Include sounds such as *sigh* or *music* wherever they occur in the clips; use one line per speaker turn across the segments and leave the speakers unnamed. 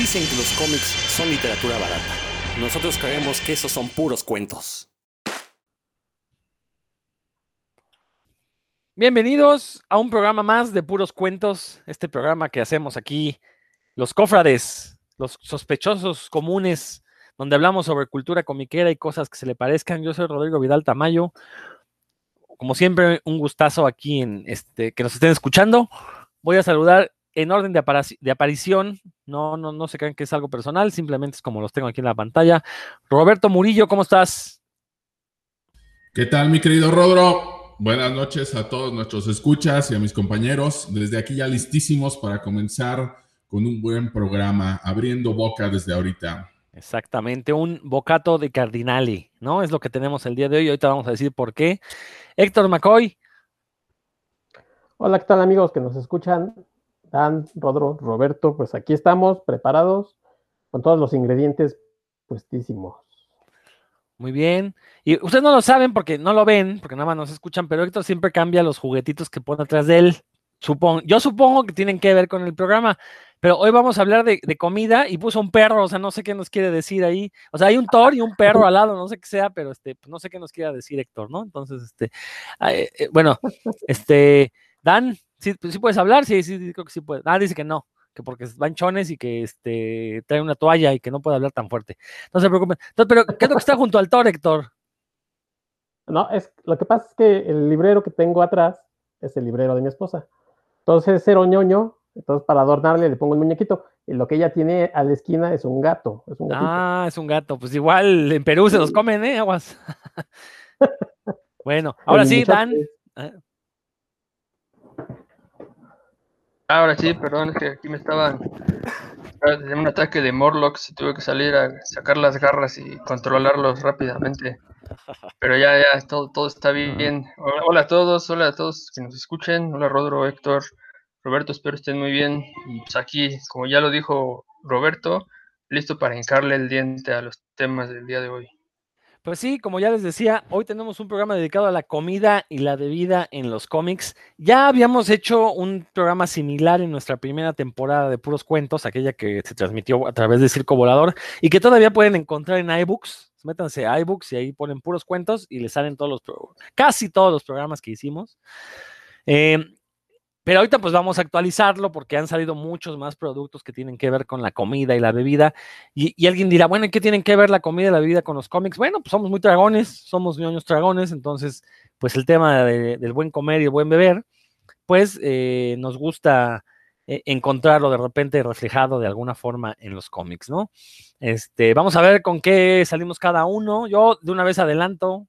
Dicen que los cómics son literatura barata. Nosotros creemos que esos son puros cuentos.
Bienvenidos a un programa más de puros cuentos, este programa que hacemos aquí, los cofrades, los sospechosos comunes, donde hablamos sobre cultura comiquera y cosas que se le parezcan. Yo soy Rodrigo Vidal Tamayo. Como siempre, un gustazo aquí en este que nos estén escuchando. Voy a saludar en orden de, de aparición. No, no, no se crean que es algo personal, simplemente es como los tengo aquí en la pantalla. Roberto Murillo, ¿cómo estás?
¿Qué tal, mi querido Rodro? Buenas noches a todos nuestros escuchas y a mis compañeros. Desde aquí ya listísimos para comenzar con un buen programa, abriendo boca desde ahorita.
Exactamente, un bocato de cardinali, ¿no? Es lo que tenemos el día de hoy. Ahorita vamos a decir por qué. Héctor McCoy.
Hola, ¿qué tal amigos que nos escuchan? Dan, Rodro, Roberto, pues aquí estamos preparados con todos los ingredientes puestísimos.
Muy bien. Y ustedes no lo saben porque no lo ven, porque nada más nos escuchan, pero Héctor siempre cambia los juguetitos que pone atrás de él. Supongo, yo supongo que tienen que ver con el programa, pero hoy vamos a hablar de, comida y puso un perro, o sea, no sé qué nos quiere decir ahí. O sea, hay un Thor y un perro al lado, no sé qué sea, pero este, no sé qué nos quiera decir Héctor, ¿no? Entonces, este, eh, bueno, este, Dan, ¿sí, ¿sí puedes hablar? Sí, sí, creo que sí puede. Ah, dice que no, que porque van chones y que este, trae una toalla y que no puede hablar tan fuerte. No se preocupen. Entonces, pero, ¿qué es lo que está junto al Thor, Héctor?
No, es, lo que pasa es que el librero que tengo atrás es el librero de mi esposa. Entonces, cero ñoño, entonces para adornarle le pongo el muñequito. Y lo que ella tiene a la esquina es un gato. Es un
ah, es un gato. Pues igual en Perú se los comen, ¿eh? Aguas. *laughs* bueno, ahora sí, Dan. Ah.
Ahora sí, perdón, es que aquí me estaban en un ataque de Morlocks y tuve que salir a sacar las garras y controlarlos rápidamente. Pero ya, ya, todo, todo está bien. Hola, a todos, hola a todos que nos escuchen. Hola Rodro, Héctor, Roberto, espero estén muy bien. Y pues aquí, como ya lo dijo Roberto, listo para hincarle el diente a los temas del día de hoy.
Pues sí, como ya les decía, hoy tenemos un programa dedicado a la comida y la bebida en los cómics. Ya habíamos hecho un programa similar en nuestra primera temporada de Puros Cuentos, aquella que se transmitió a través de Circo Volador y que todavía pueden encontrar en iBooks. Métanse a iBooks y ahí ponen Puros Cuentos y les salen todos los, casi todos los programas que hicimos. Eh, pero ahorita pues vamos a actualizarlo porque han salido muchos más productos que tienen que ver con la comida y la bebida. Y, alguien dirá, bueno, ¿y qué tienen que ver la comida y la bebida con los cómics? Bueno, pues somos muy dragones, somos ñoños dragones, entonces pues el tema del buen comer y el buen beber, pues eh, nos gusta eh, encontrarlo de repente reflejado de alguna forma en los cómics, ¿no? Este, vamos a ver con qué salimos cada uno. Yo de una vez adelanto,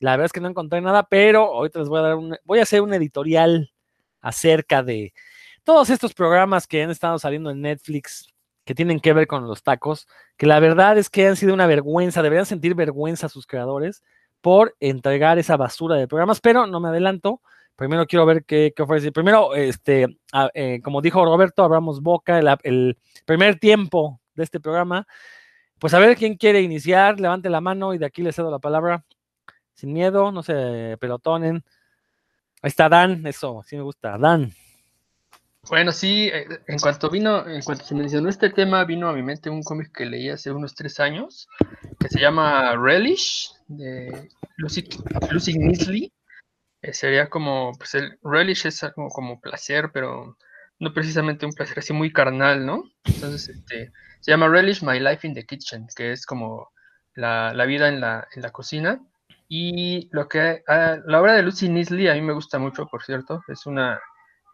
la verdad es que no encontré nada, pero ahorita les voy a dar un, voy a hacer un editorial acerca de todos estos programas que han estado saliendo en Netflix que tienen que ver con los tacos, que la verdad es que han sido una vergüenza, deberían sentir vergüenza a sus creadores por entregar esa basura de programas, pero no me adelanto. Primero quiero ver qué, qué ofrece. Primero, este, eh, como dijo Roberto, abramos boca, el, el, primer tiempo de este programa. Pues a ver quién quiere iniciar, levante la mano y de aquí le cedo la palabra. Sin miedo, no se pelotonen. Ahí está Dan, eso, sí me gusta. Dan.
Bueno, sí, eh, en cuanto vino, en cuanto se mencionó este tema, vino a mi mente un cómic que leí hace unos tres años, que se llama Relish, de Lucy, Lucy. Eh, sería como, pues el Relish es como, como placer, pero no precisamente un placer así muy carnal, ¿no? Entonces, este, se llama Relish My Life in the Kitchen, que es como la, la vida en la, en la cocina. Y lo que ah, la obra de Lucy Nisley a mí me gusta mucho, por cierto. Es una,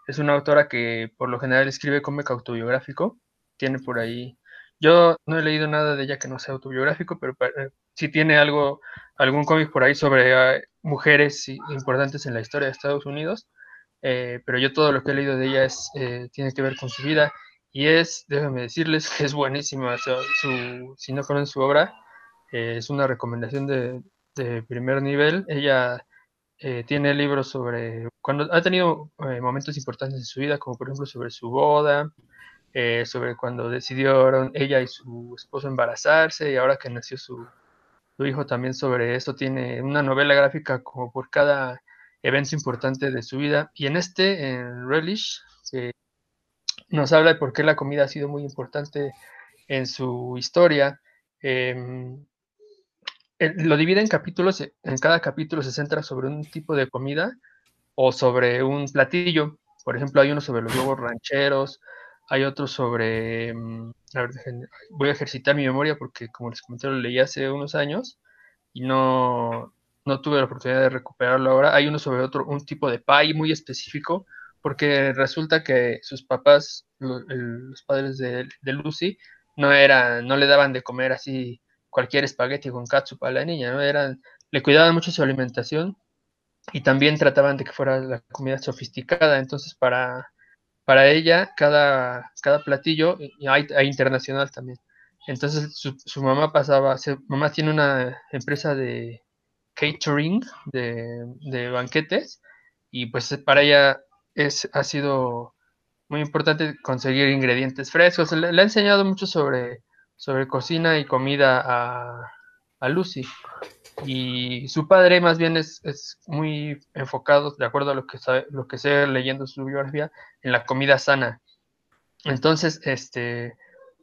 es una autora que por lo general escribe cómic autobiográfico. Tiene por ahí. Yo no he leído nada de ella que no sea autobiográfico, pero eh, sí tiene algo, algún cómic por ahí sobre ah, mujeres importantes en la historia de Estados Unidos. Eh, pero yo todo lo que he leído de ella es, eh, tiene que ver con su vida. Y es, déjenme decirles que es buenísima. Si no conocen su obra, es una recomendación de, de primer nivel. Ella eh, tiene libros sobre cuando ha tenido eh, momentos importantes en su vida, como por ejemplo sobre su boda, eh, sobre cuando decidieron ella y su esposo embarazarse y ahora que nació su, su, hijo también sobre eso. Tiene una novela gráfica como por cada evento importante de su vida. Y en este, en Relish, nos habla de por qué la comida ha sido muy importante en su historia. Em, lo divide en capítulos, en cada capítulo se centra sobre un tipo de comida o sobre un platillo. Por ejemplo, hay uno sobre los huevos rancheros, hay otro sobre, mm, a ver, voy a ejercitar mi memoria porque como les comenté lo leí hace unos años y no, no tuve la oportunidad de recuperarlo ahora. Hay uno sobre otro, un tipo de pie muy específico porque resulta que sus papás, los padres de, de Lucy, no eran, no le daban de comer así cualquier espagueti con catsup a la niña, ¿no? Eran, le cuidaban mucho su alimentación y también trataban de que fuera la comida sofisticada. Entonces, para, para ella, cada, cada platillo, y hay, internacional también. Entonces, su, mamá pasaba, su mamá tiene una empresa de catering, de, de banquetes, y pues para ella es, ha sido muy importante conseguir ingredientes frescos. Le, ha enseñado mucho sobre, sobre cocina y comida a, a Lucy. Y su padre más bien es, es, muy enfocado, de acuerdo a lo que, sabe, lo que sé leyendo su biografía, en la comida sana. Entonces, este,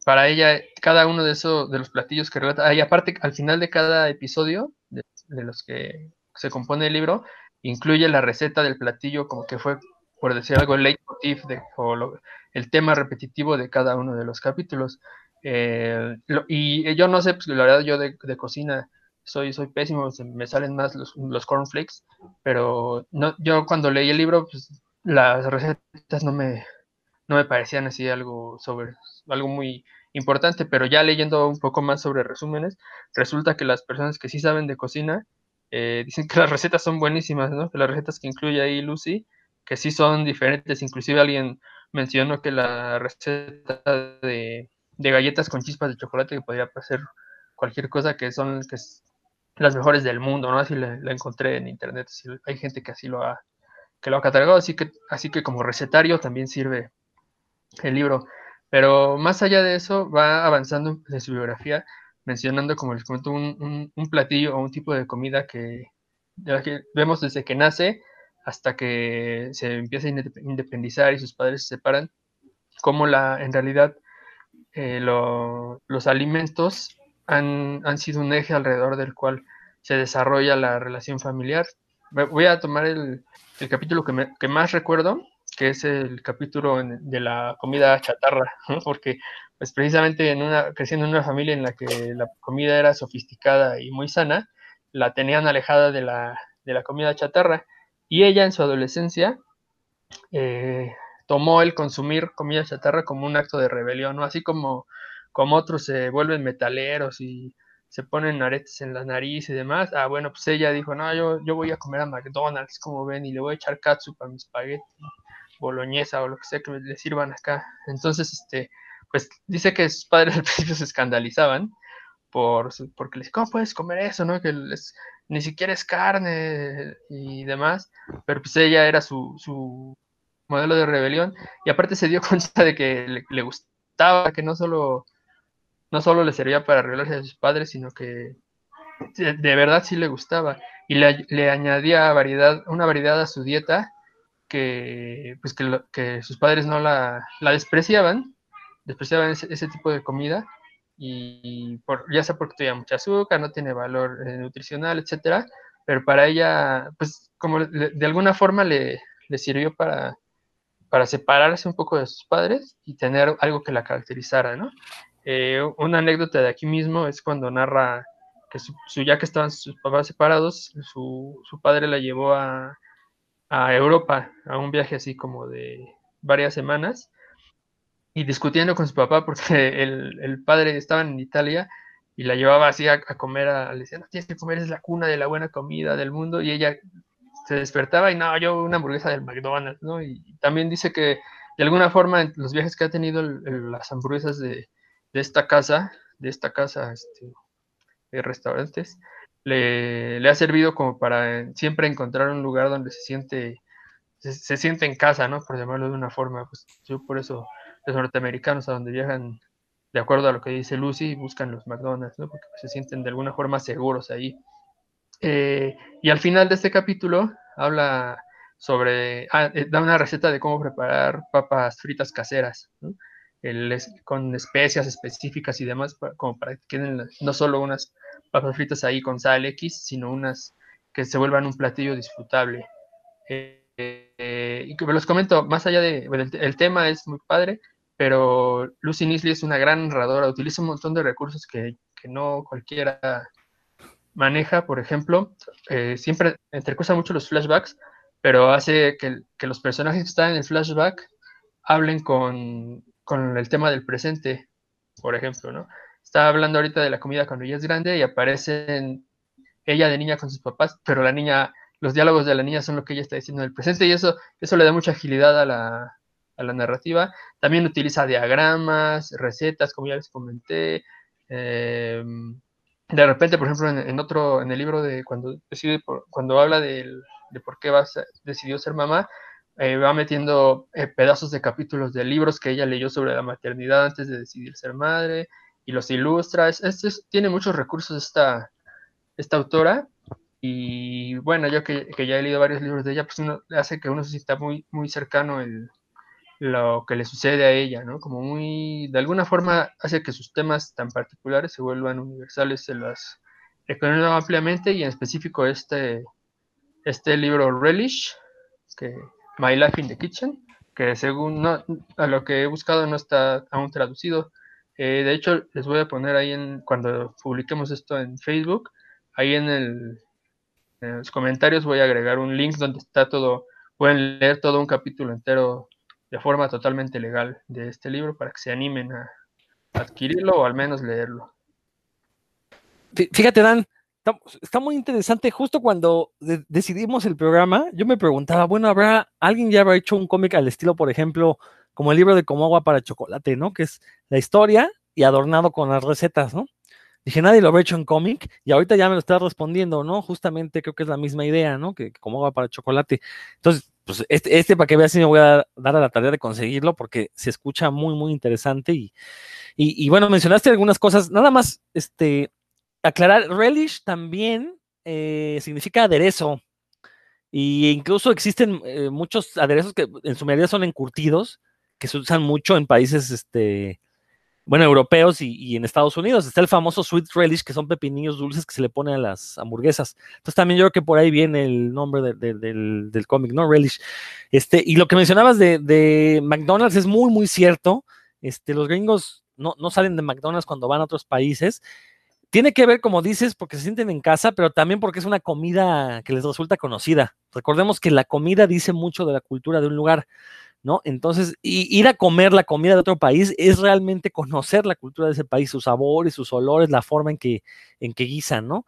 para ella, cada uno de esos, de los platillos que relata, y aparte, al final de cada episodio, de, los que se compone el libro, incluye la receta del platillo como que fue por decir algo, el leitmotiv de, o el tema repetitivo de cada uno de los capítulos. Eh, y yo no sé, pues la verdad yo de, cocina soy, soy pésimo, me salen más los, los cornflakes, pero no, yo cuando leí el libro, pues las recetas no me, no me parecían así algo sobre algo muy importante, pero ya leyendo un poco más sobre resúmenes, resulta que las personas que sí saben de cocina eh, dicen que las recetas son buenísimas, ¿no? Que las recetas que incluye ahí Lucy que sí son diferentes. Inclusive alguien mencionó que la receta de, galletas con chispas de chocolate que podría ser cualquier cosa que son que las mejores del mundo, ¿no? Así la, encontré en internet. hay gente que así lo ha, que lo ha catalogado, así que, así que como recetario también sirve el libro. Pero más allá de eso, va avanzando en su biografía, mencionando, como les comento, un, un platillo o un tipo de comida que, que vemos desde que nace hasta que se empieza a independizar y sus padres se separan, como la, en realidad eh, los alimentos han, sido un eje alrededor del cual se desarrolla la relación familiar. Voy a tomar el, capítulo que, más recuerdo, que es el capítulo de la comida chatarra, porque pues precisamente en una, creciendo en una familia en la que la comida era sofisticada y muy sana, la tenían alejada de la, de la comida chatarra y ella en su adolescencia eh, tomó el consumir comida chatarra como un acto de rebelión, ¿no? Así como, como otros se vuelven metaleros y se ponen aretes en la nariz y demás. Ah, bueno, pues ella dijo, no, yo, yo voy a comer a McDonald's, como ven, y le voy a echar catsup a mi espagueti, boloñesa o lo que sea que le sirvan acá. Entonces, este, pues dice que sus padres al *laughs* principio se escandalizaban por, porque les ¿cómo puedes comer eso? ¿no? Que les, ni siquiera es carne y demás, pero pues ella era su, su modelo de rebelión y aparte se dio *laughs* cuenta de que le, gustaba, que no solo, no solo le servía para rebelarse a sus padres, sino que de, verdad sí le gustaba y le, añadía variedad, una variedad a su dieta que, pues que, que sus padres no la, la despreciaban, despreciaban ese tipo de comida y por, ya sea porque tiene mucha azúcar, no tiene valor eh, nutricional, etcétera, pero para ella, pues como de alguna forma le, le sirvió para, para separarse un poco de sus padres y tener algo que la caracterizara, ¿no? Eh, una anécdota de aquí mismo es cuando narra que ya que estaban sus papás separados, su, su padre la llevó a, a Europa, a un viaje así como de varias semanas, y discutiendo con su papá porque *laughs* el, el padre estaba en Italia y la llevaba así a, comer, a, le decía, no tienes que comer, es la cuna de la buena comida del mundo, y ella se despertaba y no, yo una hamburguesa del McDonald's, ¿no? Y también dice que de alguna forma en los viajes que ha tenido las hamburguesas de, esta casa, de esta casa este, de restaurantes, le, ha servido como para siempre encontrar un lugar donde se siente, se, se siente en casa, ¿no? Por llamarlo de una forma, pues yo por eso los norteamericanos a donde viajan, de acuerdo a lo que dice Lucy, buscan los McDonald's, ¿no? Porque se sienten de alguna forma seguros ahí. Eh, y al final de este capítulo habla sobre, ah, eh, da una receta de cómo preparar papas fritas caseras, con especias específicas y demás, como para que queden no solo unas papas fritas ahí con sal X, sino unas que se vuelvan un platillo disfrutable. Eh, y que los comento, más allá de, el, tema es muy padre, pero Lucy Nisley es una gran narradora, utiliza un montón de recursos que, que no cualquiera maneja, por ejemplo, eh, siempre entrecruza mucho los flashbacks, pero hace que, los personajes que están en el flashback hablen con, con el tema del presente, por ejemplo, ¿no? Está hablando ahorita de la comida cuando ella es grande y aparece ella de niña con sus papás, pero la niña, los diálogos de la niña son lo que ella está diciendo en el presente y eso, eso le da mucha agilidad a la, a la narrativa. También utiliza diagramas, recetas, como ya les comenté. Eh, de repente, por ejemplo, en, otro, en el libro de cuando decide, cuando habla de, de por qué va decidió ser mamá, eh, va metiendo eh, pedazos de capítulos de libros que ella leyó sobre la maternidad antes de decidir ser madre y los ilustra. Es, tiene muchos recursos esta, esta autora y bueno, yo que, que, ya he leído varios libros de ella, pues uno, hace que uno se sienta muy, muy cercano el, lo que le sucede a ella, ¿no? Como muy, de alguna forma hace que sus temas tan particulares se vuelvan universales, se las recomiendo ampliamente y en específico este, este libro Relish, que My Life in the Kitchen, que según no, a lo que he buscado no está aún traducido. Eh, de hecho, les voy a poner ahí en cuando publiquemos esto en Facebook, ahí en, el, en los comentarios voy a agregar un link donde está todo, pueden leer todo un capítulo entero de forma totalmente legal de este libro para que se animen a adquirirlo o al menos leerlo.
Fíjate, Dan, está, muy interesante. Justo cuando decidimos el programa, yo me preguntaba, bueno, ¿habrá alguien ya habrá hecho un cómic al estilo, por ejemplo, como el libro de Como agua para chocolate, ¿no? Que es la historia y adornado con las recetas, ¿no? Dije, nadie lo habrá hecho en cómic y ahorita ya me lo está respondiendo, ¿no? Justamente creo que es la misma idea, ¿no? Que, como agua para chocolate. Entonces, pues este, este, para que veas si me voy a dar a la tarea de conseguirlo porque se escucha muy, muy interesante y, y, bueno, mencionaste algunas cosas, nada más, este, aclarar, relish también eh, significa aderezo. Y incluso existen eh, muchos aderezos que en su mayoría son encurtidos, que se usan mucho en países, este, bueno, europeos y, en Estados Unidos. Está el famoso sweet relish, que son pepinillos dulces que se le ponen a las hamburguesas. Entonces también yo creo que por ahí viene el nombre del, cómic, ¿no? Relish. Este, y lo que mencionabas de, McDonald's es muy, muy cierto. Este, los gringos no, no salen de McDonald's cuando van a otros países. Tiene que ver, como dices, porque se sienten en casa, pero también porque es una comida que les resulta conocida. Recordemos que la comida dice mucho de la cultura de un lugar. ¿No? Entonces, ir a comer la comida de otro país es realmente conocer la cultura de ese país, sus sabores, sus olores, la forma en que, en que guisan, ¿no?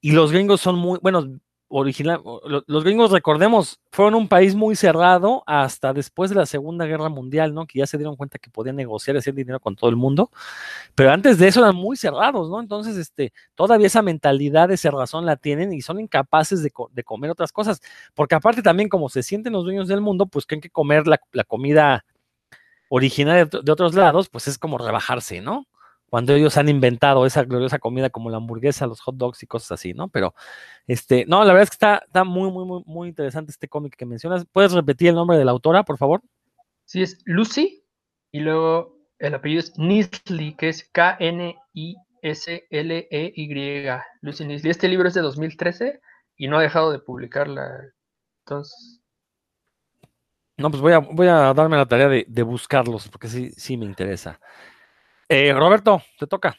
Y los gringos son muy, bueno, original, los gringos, recordemos, fueron un país muy cerrado hasta después de la Segunda Guerra Mundial, ¿no? Que ya se dieron cuenta que podían negociar y hacer dinero con todo el mundo, pero antes de eso eran muy cerrados, ¿no? Entonces, este, todavía esa mentalidad de cerrazón la tienen y son incapaces de, comer otras cosas, porque aparte también como se sienten los dueños del mundo, pues creen que comer la, comida original de otros lados, pues es como rebajarse, ¿no? Cuando ellos han inventado esa gloriosa comida como la hamburguesa, los hot dogs y cosas así, ¿no? Pero, este, no, la verdad es que está, está muy, muy, muy, muy interesante este cómic que mencionas. ¿Puedes repetir el nombre de la autora, por favor?
Sí, es Lucy, y luego el apellido es Nisley, que es K-N-I-S-L-E-Y, Lucy Nisley. Este libro es de 2013 y no ha dejado de publicarla. Entonces...
No, pues voy a, voy a darme la tarea de, de buscarlos, porque sí, sí me interesa. Eh, Roberto, te toca.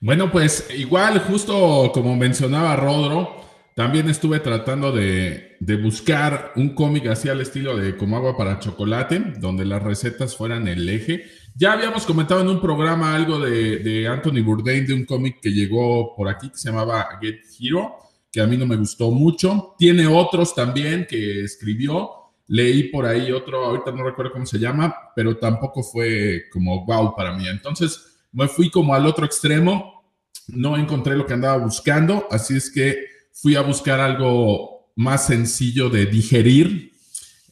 Bueno, pues igual, justo como mencionaba Rodro, también estuve tratando de, buscar un cómic así al estilo de Como agua para chocolate, donde las recetas fueran el eje. Ya habíamos comentado en un programa algo de, de Anthony Bourdain, de un cómic que llegó por aquí que se llamaba Get Hero, que a mí no me gustó mucho. Tiene otros también que escribió, Leí por ahí otro, ahorita no recuerdo cómo se llama, pero tampoco fue como wow para mí. Entonces me fui como al otro extremo, no encontré lo que andaba buscando, así es que fui a buscar algo más sencillo de digerir,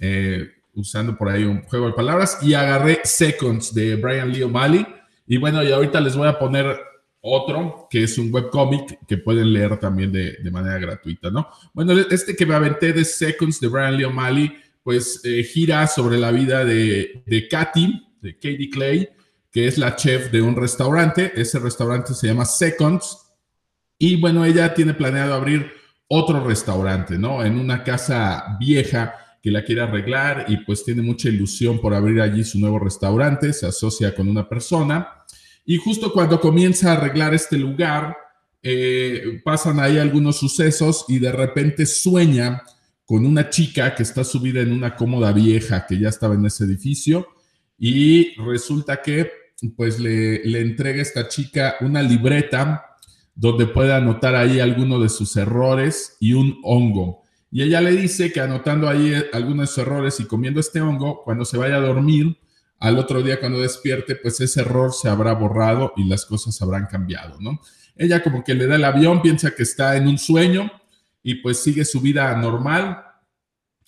eh, usando por ahí un juego de palabras, y agarré Seconds de Brian Lee O'Malley. Y bueno, y ahorita les voy a poner otro, que es un webcomic que pueden leer también de, de, manera gratuita, ¿no? Bueno, este que me aventé de Seconds de Brian Lee O'Malley pues eh, gira sobre la vida de, de Katy, de Katie Clay, que es la chef de un restaurante. Ese restaurante se llama Seconds. Y bueno, ella tiene planeado abrir otro restaurante, ¿no? En una casa vieja que la quiere arreglar y pues tiene mucha ilusión por abrir allí su nuevo restaurante, se asocia con una persona y justo cuando comienza a arreglar este lugar, eh, pasan ahí algunos sucesos y de repente sueña con una chica que está subida en una cómoda vieja que ya estaba en ese edificio y resulta que pues le, le entrega esta chica una libreta donde puede anotar ahí algunos de sus errores y un hongo. Y ella le dice que anotando ahí algunos errores y comiendo este hongo, cuando se vaya a dormir, al otro día cuando despierte, pues ese error se habrá borrado y las cosas habrán cambiado, ¿no? Ella como que le da el avión, piensa que está en un sueño y pues sigue su vida normal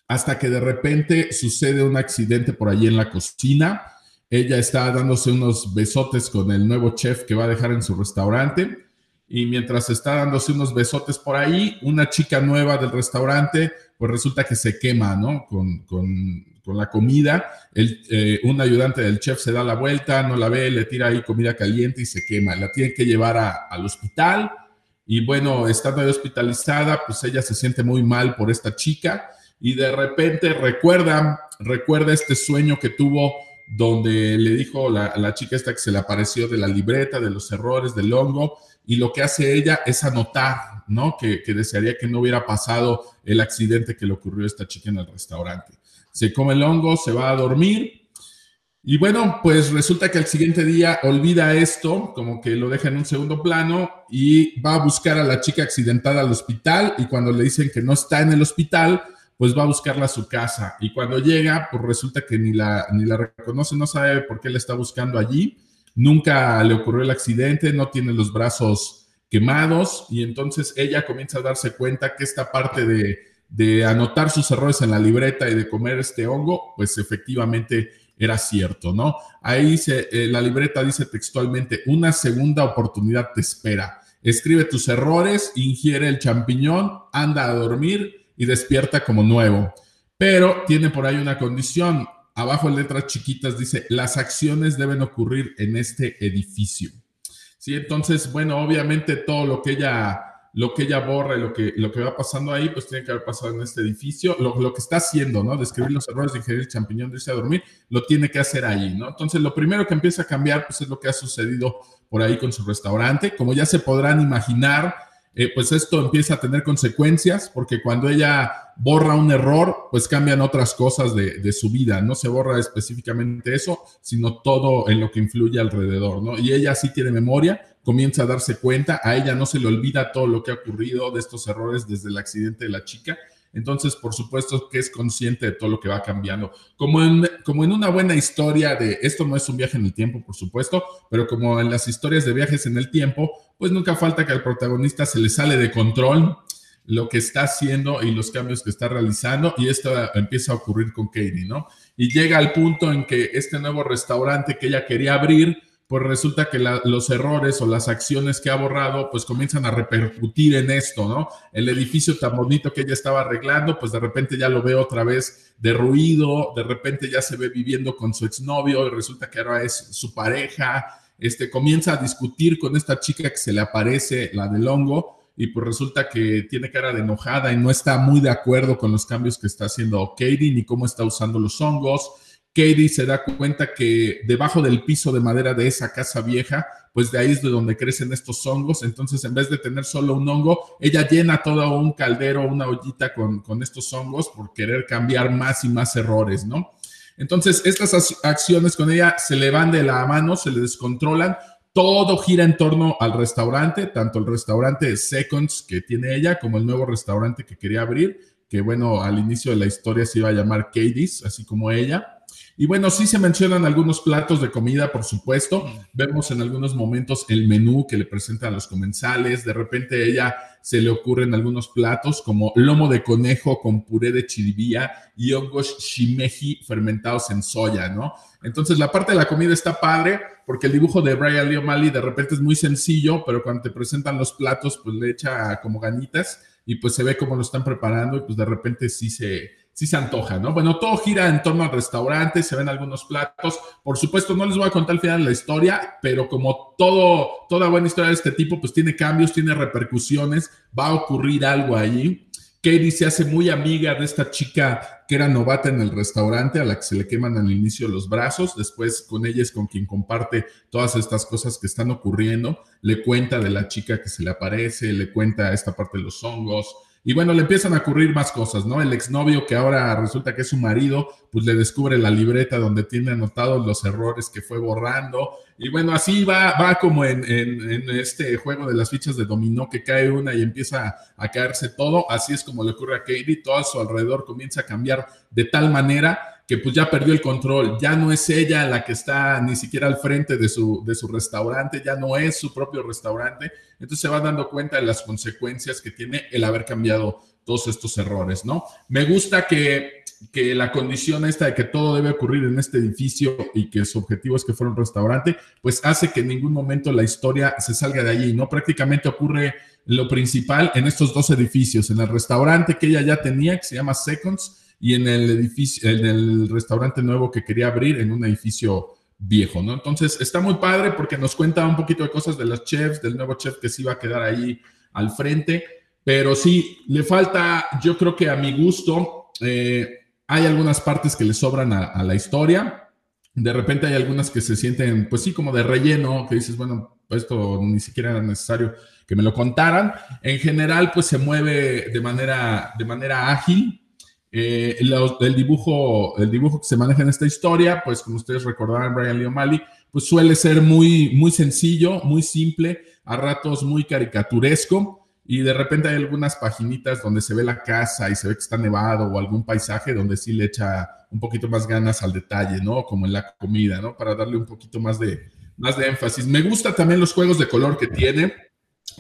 hasta que de repente sucede un accidente por allí en la cocina. Ella está dándose unos besotes con el nuevo chef que va a dejar en su restaurante y mientras está dándose unos besotes por ahí, una chica nueva del restaurante, pues resulta que se quema, ¿no? Con, con, con la comida. El, eh, un ayudante del chef se da la vuelta, no la ve, le tira ahí comida caliente y se quema. La tiene que llevar a, al hospital. Y bueno, estando hospitalizada, pues ella se siente muy mal por esta chica y de repente recuerda, recuerda este sueño que tuvo donde le dijo la, la chica esta que se le apareció de la libreta, de los errores, del hongo, y lo que hace ella es anotar, ¿no? Que, desearía que no hubiera pasado el accidente que le ocurrió a esta chica en el restaurante. Se come el hongo, se va a dormir y bueno, pues resulta que al siguiente día olvida esto, como que lo deja en un segundo plano y va a buscar a la chica accidentada al hospital y cuando le dicen que no está en el hospital, pues va a buscarla a su casa. Y cuando llega, pues resulta que ni la, ni la reconoce, no sabe por qué la está buscando allí. Nunca le ocurrió el accidente, no tiene los brazos quemados y entonces ella comienza a darse cuenta que esta parte de, anotar sus errores en la libreta y de comer este hongo, pues efectivamente era cierto, ¿no? Ahí se, eh, la libreta dice textualmente, una segunda oportunidad te espera. Escribe tus errores, ingiere el champiñón, anda a dormir y despierta como nuevo. Pero tiene por ahí una condición, abajo en letras chiquitas dice, las acciones deben ocurrir en este edificio. Sí, entonces, bueno, obviamente todo lo que ella, lo que ella borra y lo que, lo que va pasando ahí, pues tiene que haber pasado en este edificio. Lo, lo que está haciendo, ¿no? Describir los errores de ingerir champiñón, de irse a dormir, lo tiene que hacer ahí, ¿no? Entonces, lo primero que empieza a cambiar, pues es lo que ha sucedido por ahí con su restaurante. Como ya se podrán imaginar, eh, pues esto empieza a tener consecuencias porque cuando ella borra un error, pues cambian otras cosas de, su vida. No se borra específicamente eso, sino todo en lo que influye alrededor, ¿no? Y ella sí tiene memoria, comienza a darse cuenta, a ella no se le olvida todo lo que ha ocurrido de estos errores desde el accidente de la chica entonces, por supuesto que es consciente de todo lo que va cambiando. Como en, como en una buena historia de, esto no es un viaje en el tiempo, por supuesto, pero como en las historias de viajes en el tiempo, pues nunca falta que al protagonista se le sale de control lo que está haciendo y los cambios que está realizando y esto empieza a ocurrir con Katie, ¿no? Y llega al punto en que este nuevo restaurante que ella quería abrir, pues resulta que los errores o las acciones que ha borrado, pues comienzan a repercutir en esto, ¿no? El edificio tan bonito que ella estaba arreglando, pues de repente ya lo ve otra vez derruido, de repente ya se ve viviendo con su exnovio y resulta que ahora es su pareja, este, comienza a discutir con esta chica que se le aparece, la del hongo, y pues resulta que tiene cara de enojada y no está muy de acuerdo con los cambios que está haciendo Katie ni cómo está usando los hongos Katie se da cuenta que debajo del piso de madera de esa casa vieja, pues de ahí es de donde crecen estos hongos. Entonces, en vez de tener solo un hongo, ella llena todo un caldero, una ollita con, con estos hongos por querer cambiar más y más errores, ¿no? Entonces, estas acciones con ella se le van de la mano, se le descontrolan. Todo gira en torno al restaurante, tanto el restaurante Seconds que tiene ella como el nuevo restaurante que quería abrir, que bueno, al inicio de la historia se iba a llamar Katie's, así como ella. Y bueno, sí se mencionan algunos platos de comida, por supuesto. Vemos en algunos momentos el menú que le presentan a los comensales. De repente ella se le ocurren algunos platos como lomo de conejo con puré de chiribía y hongos shimeji fermentados en soya, ¿no? Entonces la parte de la comida está padre porque el dibujo de Brian Lee O'Malley de repente es muy sencillo, pero cuando te presentan los platos pues le echa como ganitas y pues se ve cómo lo están preparando y pues de repente sí se sí se antoja, ¿no? Bueno, todo gira en torno al restaurante, se ven algunos platos. Por supuesto, no les voy a contar el final de la historia, pero como todo, toda buena historia de este tipo, pues tiene cambios, tiene repercusiones, va a ocurrir algo allí. Katie se hace muy amiga de esta chica que era novata en el restaurante, a la que se le queman al inicio los brazos. Después con ella es con quien comparte todas estas cosas que están ocurriendo. Le cuenta de la chica que se le aparece, le cuenta esta parte de los hongos, y bueno, le empiezan a ocurrir más cosas, ¿no? El exnovio que ahora resulta que es su marido, pues le descubre la libreta donde tiene anotados los errores que fue borrando. Y bueno, así va, va como en, en, este juego de las fichas de dominó que cae una y empieza a caerse todo. Así es como le ocurre a Katie, todo a su alrededor comienza a cambiar de tal manera que pues ya perdió el control, ya no es ella la que está ni siquiera al frente de su, de su restaurante, ya no es su propio restaurante, entonces se va dando cuenta de las consecuencias que tiene el haber cambiado todos estos errores, ¿no? Me gusta que, que la condición esta de que todo debe ocurrir en este edificio y que su objetivo es que fuera un restaurante, pues hace que en ningún momento la historia se salga de allí, ¿no? Prácticamente ocurre lo principal en estos dos edificios, en el restaurante que ella ya tenía, que se llama Seconds, y en el edificio, en el restaurante nuevo que quería abrir en un edificio viejo, ¿no? Entonces está muy padre porque nos cuenta un poquito de cosas de los chefs, del nuevo chef que se iba a quedar ahí al frente, pero sí, le falta, yo creo que a mi gusto, eh, hay algunas partes que le sobran a, a, la historia, de repente hay algunas que se sienten, pues sí, como de relleno, que dices, bueno, esto ni siquiera era necesario que me lo contaran. En general, pues se mueve de manera, de manera ágil, eh, el, dibujo, el dibujo que se maneja en esta historia, pues como ustedes recordarán, Brian Lee O'Malley, pues suele ser muy, muy sencillo, muy simple, a ratos muy caricaturesco, y de repente hay algunas paginitas donde se ve la casa y se ve que está nevado o algún paisaje donde sí le echa un poquito más ganas al detalle, ¿no? Como en la comida, ¿no? Para darle un poquito más de, más de énfasis. Me gusta también los juegos de color que tiene.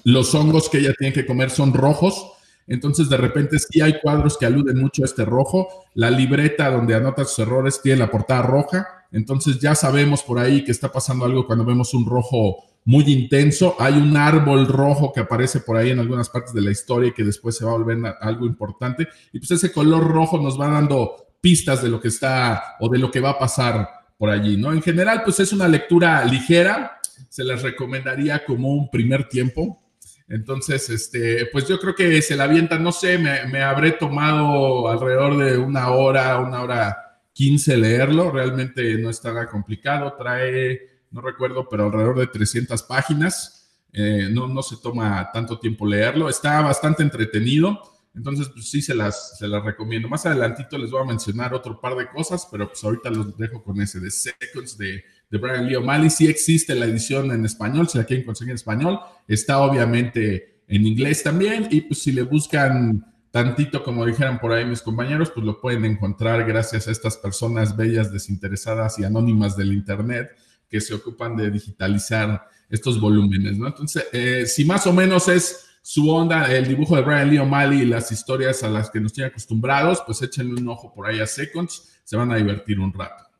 Los hongos que ella tiene que comer son rojos entonces, de repente sí hay cuadros que aluden mucho a este rojo. La libreta donde anota sus errores tiene la portada roja. Entonces ya sabemos por ahí que está pasando algo cuando vemos un rojo muy intenso. Hay un árbol rojo que aparece por ahí en algunas partes de la historia y que después se va a volver algo importante. Y pues ese color rojo nos va dando pistas de lo que está o de lo que va a pasar por allí, ¿no? En general, pues es una lectura ligera. Se les recomendaría como un primer tiempo entonces, este, pues yo creo que se la avienta, no sé, me, habré tomado alrededor de una hora, una hora quince leerlo, realmente no está complicado, trae, no recuerdo, pero alrededor de 300 páginas, eh, no, no se toma tanto tiempo leerlo, está bastante entretenido, entonces pues sí se las, se las recomiendo. Más adelantito les voy a mencionar otro par de cosas, pero pues ahorita los dejo con ese de Seconds de de Brian Lee O'Malley. Sí existe la edición en español, si la quieren conseguir en español. Está obviamente en inglés también. Y pues si le buscan tantito, como dijeran por ahí mis compañeros, pues lo pueden encontrar gracias a estas personas bellas, desinteresadas y anónimas del Internet que se ocupan de digitalizar estos volúmenes, ¿no? Entonces, eh, si más o menos es su onda, el dibujo de Brian Lee O'Malley y las historias a las que nos tienen acostumbrados, pues échenle un ojo por ahí a Seconds, se van a divertir un rato.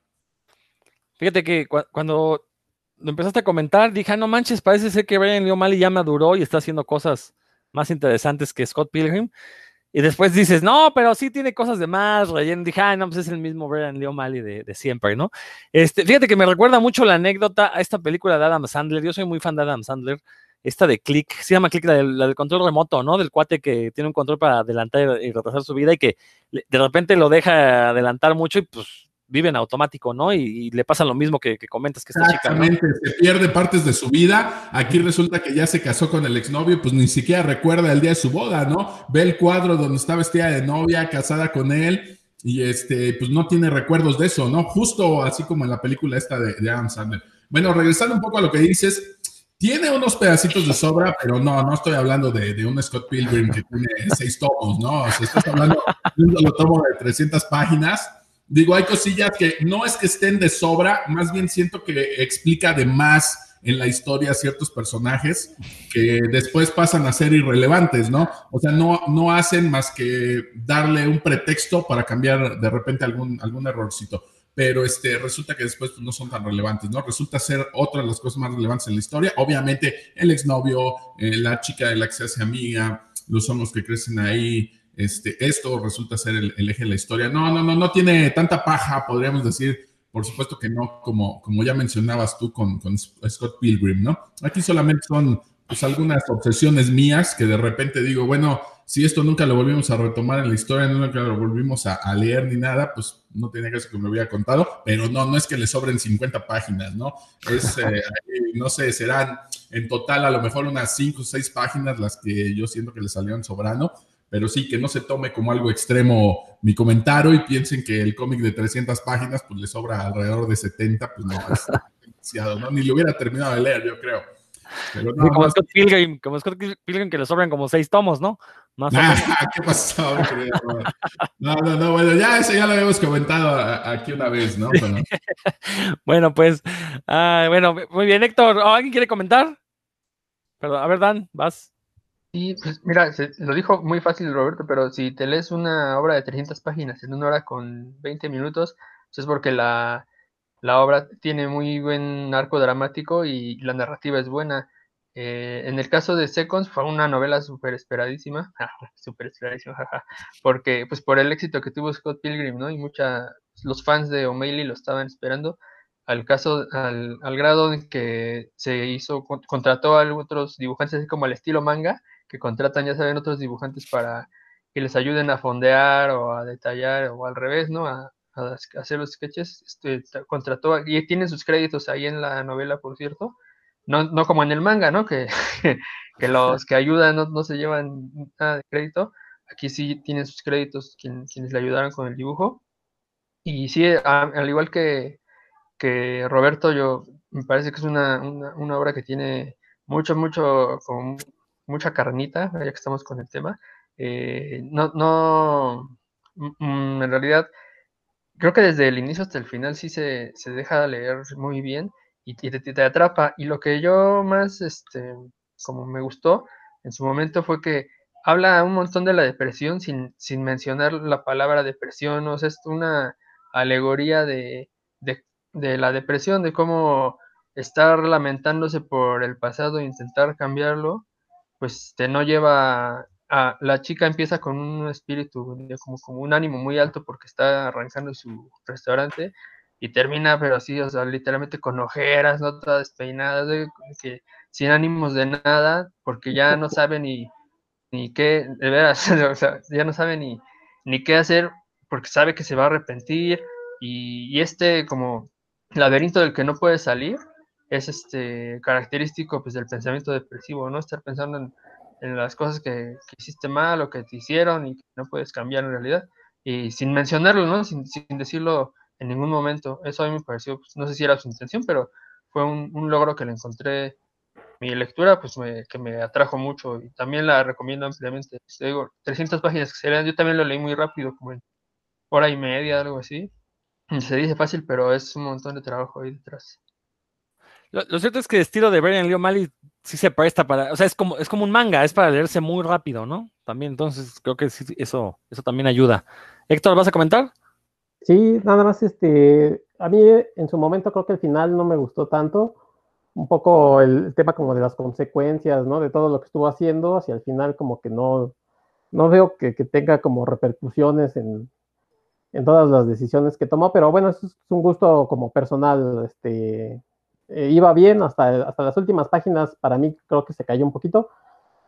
Fíjate que cuando lo empezaste a comentar, dije, ah, no manches, parece ser que Brian Lee O'Malley ya maduró y está haciendo cosas más interesantes que Scott Pilgrim. Y después dices, no, pero sí tiene cosas de más, relleno. Dije, ah, no, pues es el mismo Brian Lee O'Malley de, siempre, ¿no? Este, fíjate que me recuerda mucho la anécdota a esta película de Adam Sandler. Yo soy muy fan de Adam Sandler. Esta de Click, se llama Click, la del, control remoto, ¿no? Del cuate que tiene un control para adelantar y retrasar su vida y que de repente lo deja adelantar mucho y pues vive en automático, ¿no? Y, le pasa lo mismo que, comentas que esta chica.
Exactamente, se pierde partes de su vida. Aquí resulta que ya se casó con el exnovio, pues ni siquiera recuerda el día de su boda, ¿no? Ve el cuadro donde está vestida de novia, casada con él, y este, pues no tiene recuerdos de eso, ¿no? Justo así como en la película esta de, de Adam Sandler. Bueno, regresando un poco a lo que dices, tiene unos pedacitos de sobra, pero no, no estoy hablando de, un Scott Pilgrim que tiene seis tomos, ¿no? O estás hablando de un tomo de 300 páginas Digo, hay cosillas que no es que estén de sobra, más bien siento que explica de más en la historia ciertos personajes que después pasan a ser irrelevantes, ¿no? O sea, no, no hacen más que darle un pretexto para cambiar de repente algún, algún errorcito. Pero este, resulta que después no son tan relevantes, ¿no? Resulta ser otra de las cosas más relevantes en la historia. Obviamente, el exnovio, eh, la chica de la que se hace amiga, los somos que crecen ahí, este, esto resulta ser el, eje de la historia. No, no, no, no tiene tanta paja, podríamos decir. Por supuesto que no, como, como ya mencionabas tú con, Scott Pilgrim, ¿no? Aquí solamente son pues, algunas obsesiones mías que de repente digo, bueno, si esto nunca lo volvimos a retomar en la historia, nunca lo volvimos a, leer ni nada, pues no tenía caso que me hubiera contado, pero no, no es que le sobren 50 páginas, ¿no? Es, eh, no sé, serán en total a lo mejor unas 5 o 6 páginas las que yo siento que le salieron sobrando, pero sí que no se tome como algo extremo mi comentario y piensen que el cómic de 300 páginas pues le sobra alrededor de 70, pues no, es demasiado, ¿no? Ni lo hubiera terminado de leer, yo creo.
Pero no, como, Scott Pilgrim, como Scott Pilgrim, que le sobran como seis tomos, ¿no?
Más nah, *laughs* ¿Qué pasó? no, no, no, bueno, ya eso ya lo habíamos comentado aquí una vez, ¿no? Pero... *laughs*
bueno, pues, uh, bueno, muy bien, Héctor, ¿alguien quiere comentar? Perdón, a ver, Dan, vas.
Sí, pues mira, se, lo dijo muy fácil Roberto, pero si te lees una obra de 300 páginas en una hora con 20 minutos, pues es porque la, la obra tiene muy buen arco dramático y la narrativa es buena. Eh, en el caso de Seconds fue una novela súper esperadísima, súper *laughs* esperadísima, porque pues por el éxito que tuvo Scott Pilgrim, ¿no? Y mucha, los fans de O'Malley lo estaban esperando, al caso, al, al grado en que se hizo, contrató a otros dibujantes así como al estilo manga, que contratan, ya saben, otros dibujantes para que les ayuden a fondear o a detallar o al revés, ¿no? A, hacer los sketches, este, contrató, y tienen sus créditos ahí en la novela, por cierto, no, no como en el manga, ¿no? Que, *laughs* que los que ayudan no, no, se llevan nada de crédito, aquí sí tienen sus créditos quien, quienes le ayudaron con el dibujo, y sí, al igual que, que Roberto, yo me parece que es una, una, una obra que tiene mucho, mucho, como mucha carnita, ya que estamos con el tema, eh, no, no, mm, en realidad, creo que desde el inicio hasta el final sí se, se deja leer muy bien y, te, te, atrapa. Y lo que yo más, este, como me gustó en su momento fue que habla un montón de la depresión sin, sin mencionar la palabra depresión, o sea, es una alegoría de, de, de la depresión, de cómo estar lamentándose por el pasado e intentar cambiarlo, pues no lleva Ah, la chica empieza con un espíritu, como, como un ánimo muy alto porque está arrancando su restaurante y termina, pero así, o sea, literalmente con ojeras, ¿no? Toda despeinada, de, que, sin ánimos de nada, porque ya no sabe ni, ni qué, *laughs* ya no sabe ni, ni qué hacer porque sabe que se va a arrepentir y, y este como laberinto del que no puede salir es este característico pues del pensamiento depresivo, ¿no? Estar pensando en las cosas que, hiciste mal o que te hicieron y que no puedes cambiar en realidad. Y sin mencionarlo, ¿no? Sin, sin decirlo en ningún momento. Eso a mí me pareció, pues, no sé si era su intención, pero fue un, un logro que le encontré. Mi lectura, pues, me, que me atrajo mucho y también la recomiendo ampliamente. Te digo, 300 páginas que se lean, yo también lo leí muy rápido, como en hora y media, algo así. Se dice fácil, pero es un montón de trabajo ahí detrás.
Lo, cierto es que el estilo de Brian Lee O'Malley sí se presta para, o sea, es como, es como un manga, es para leerse muy rápido, ¿no? También, entonces creo que sí, eso, eso también ayuda. Héctor, ¿vas a comentar?
Sí, nada más, este, a mí en su momento creo que el final no me gustó tanto, un poco el tema como de las consecuencias, ¿no? De todo lo que estuvo haciendo, hacia el final como que no, no veo que, que tenga como repercusiones en, en todas las decisiones que tomó, pero bueno, eso es un gusto como personal, este, eh, iba bien hasta, hasta las últimas páginas, para mí creo que se cayó un poquito,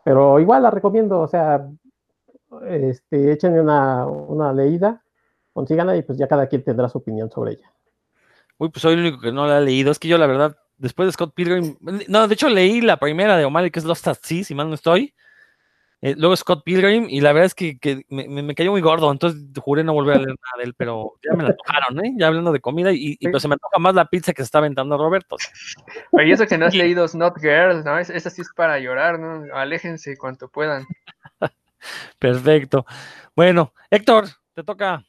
pero igual la recomiendo, o sea, este, échenle una, una leída, consíganla y pues ya cada quien tendrá su opinión sobre ella.
Uy, pues soy el único que no la he leído, es que yo la verdad, después de Scott Pilgrim, no, de hecho leí la primera de O'Malley, que es Lost at Sea, si mal no estoy, eh, luego Scott Pilgrim, y la verdad es que, que me, me, cayó muy gordo, entonces juré no volver a leer nada de él, pero ya me la tocaron, ¿eh? Ya hablando de comida, y, y pues se me toca más la pizza que se está aventando Roberto.
Oye, eso que no has leído Not Girls, ¿no? Esa es, sí es para llorar, ¿no? Aléjense cuanto puedan. *laughs*
Perfecto. Bueno, Héctor, te toca.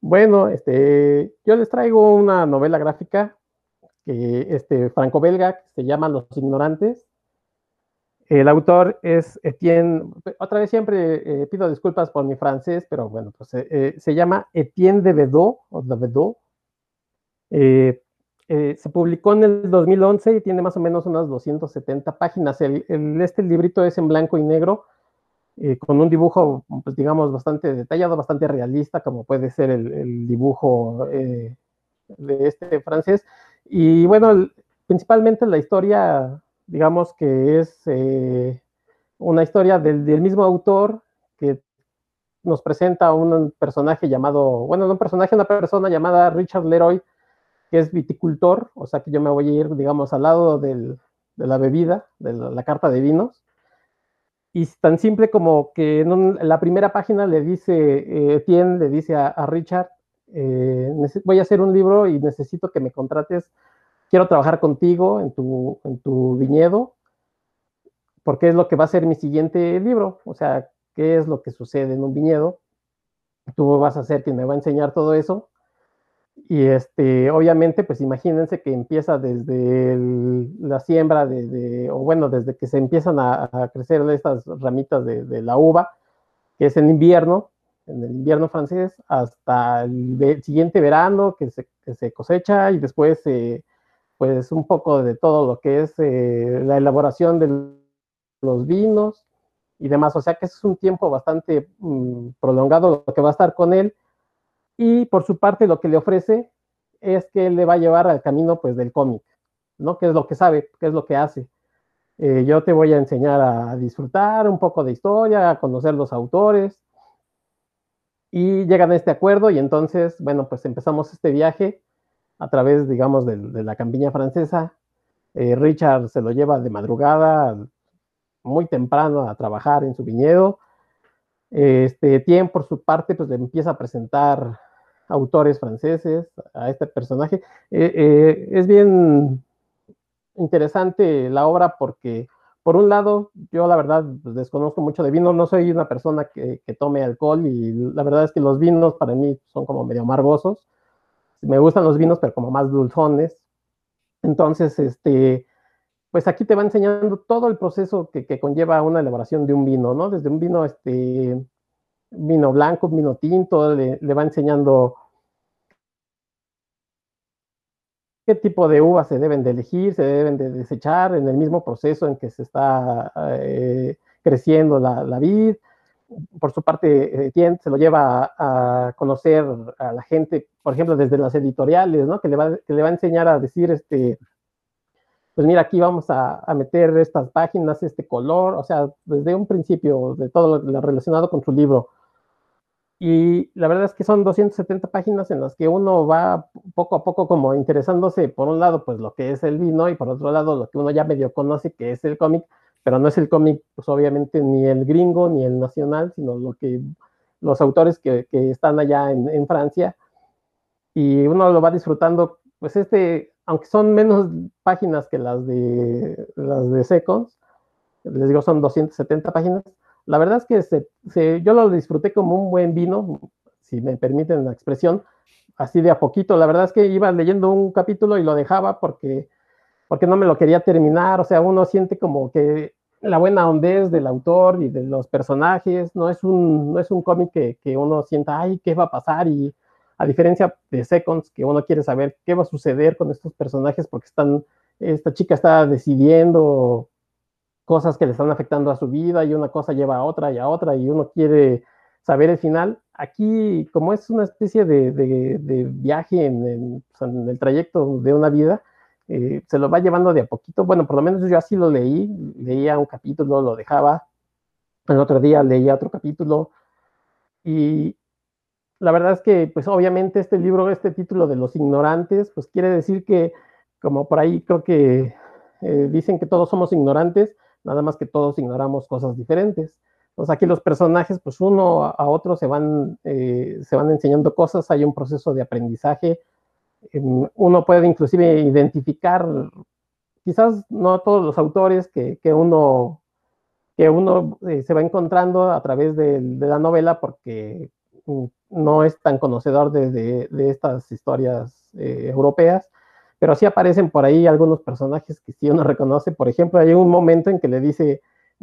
Bueno, este, yo les traigo una novela gráfica que este franco-belga que se llama Los Ignorantes el autor es Etienne, otra vez siempre eh, pido disculpas por mi francés, pero bueno, pues eh, eh se llama Etienne de Bedot, o de Bedot. Eh, se publicó en el 2011 y tiene más o menos unas 270 páginas. El, el, este librito es en blanco y negro eh, con un dibujo, pues digamos, bastante detallado, bastante realista, como puede ser el, dibujo eh, de este francés. Y bueno, principalmente la historia, digamos que es eh, una historia del, mismo autor que nos presenta un personaje llamado, bueno, no un personaje, una persona llamada Richard Leroy, que es viticultor, o sea que yo me voy a ir, digamos, al lado del, de la bebida, de la carta de vinos. Y tan simple como que en, la primera página le dice, eh, le dice a, Richard, eh, voy a hacer un libro y necesito que me contrates, quiero trabajar contigo en tu, en tu viñedo, porque es lo que va a ser mi siguiente libro, o sea, qué es lo que sucede en un viñedo. Tú vas a ser quien me va a enseñar todo eso. Y este, obviamente, pues imagínense que empieza desde la siembra de, o bueno, desde que se empiezan a, crecer estas ramitas de, la uva, que es en invierno, en el invierno francés, hasta el siguiente verano que se, cosecha y después, eh, pues un poco de todo lo que es eh, la elaboración de los vinos y demás. O sea que es un tiempo bastante mm, prolongado lo que va a estar con él y por su parte lo que le ofrece es que él le va a llevar al camino pues del cómic, ¿no? Que es lo que sabe, qué es lo que hace. Eh, yo te voy a enseñar a disfrutar un poco de historia, a conocer los autores. Y llegan a este acuerdo y entonces, bueno, pues empezamos este viaje a través, digamos, de, la campiña francesa. Eh, Richard se lo lleva de madrugada, muy temprano, a trabajar en su viñedo. Este, Tien, por su parte, pues le empieza a presentar autores franceses a este personaje. Eh, eh, es bien interesante la obra porque, por un lado, yo la verdad pues, desconozco mucho de vino, no soy una persona que, tome alcohol y la verdad es que los vinos para mí son como medio amargosos. Me gustan los vinos, pero como más dulzones. Entonces, este, pues aquí te va enseñando todo el proceso que, conlleva una elaboración de un vino, ¿no? Desde un vino, este, vino blanco, vino tinto, le, va enseñando qué tipo de uvas se deben de elegir, se deben de desechar en el mismo proceso en que se está eh, creciendo la, vid. Por su parte, eh, se lo lleva a, conocer a la gente, por ejemplo, desde las editoriales, ¿no? que, le va, que le va a enseñar a decir, este, pues mira, aquí vamos a, a, meter estas páginas, este color, o sea, desde un principio de todo lo relacionado con su libro. Y la verdad es que son 270 páginas en las que uno va poco a poco como interesándose, por un lado, pues lo que es el vino y por otro lado, lo que uno ya medio conoce, que es el cómic, pero no es el cómic, pues obviamente ni el gringo ni el nacional, sino lo que los autores que, que están allá en, en, Francia. Y uno lo va disfrutando, pues este, aunque son menos páginas que las de, las de Seconds, les digo, son 270 páginas, la verdad es que se, yo lo disfruté como un buen vino, si me permiten la expresión, así de a poquito. La verdad es que iba leyendo un capítulo y lo dejaba porque, porque no me lo quería terminar. O sea, uno siente como que la buena hondez del autor y de los personajes. No es un, no es un cómic que, que uno sienta, ay, ¿qué va a pasar? Y a diferencia de Seconds, que uno quiere saber qué va a suceder con estos personajes porque están, esta chica está decidiendo cosas que le están afectando a su vida y una cosa lleva a otra y a otra y uno quiere saber el final. Aquí, como es una especie de, de, viaje en, el trayecto de una vida, eh, se lo va llevando de a poquito. Bueno, por lo menos yo así lo leí, leía un capítulo, lo dejaba, el otro día leía otro capítulo y la verdad es que, pues obviamente este libro, este título de los ignorantes, pues quiere decir que, como por ahí creo que eh, dicen que todos somos ignorantes, nada más que todos ignoramos cosas diferentes. Entonces aquí los personajes, pues uno a otro se van, eh, se van enseñando cosas, hay un proceso de aprendizaje, uno puede inclusive identificar, quizás no todos los autores que, uno, que uno eh, se va encontrando a través de, la novela porque mm, no es tan conocedor de, estas historias eh, europeas, pero sí aparecen por ahí algunos personajes que sí uno *laughs* reconoce. Por ejemplo, hay un momento en que le dice,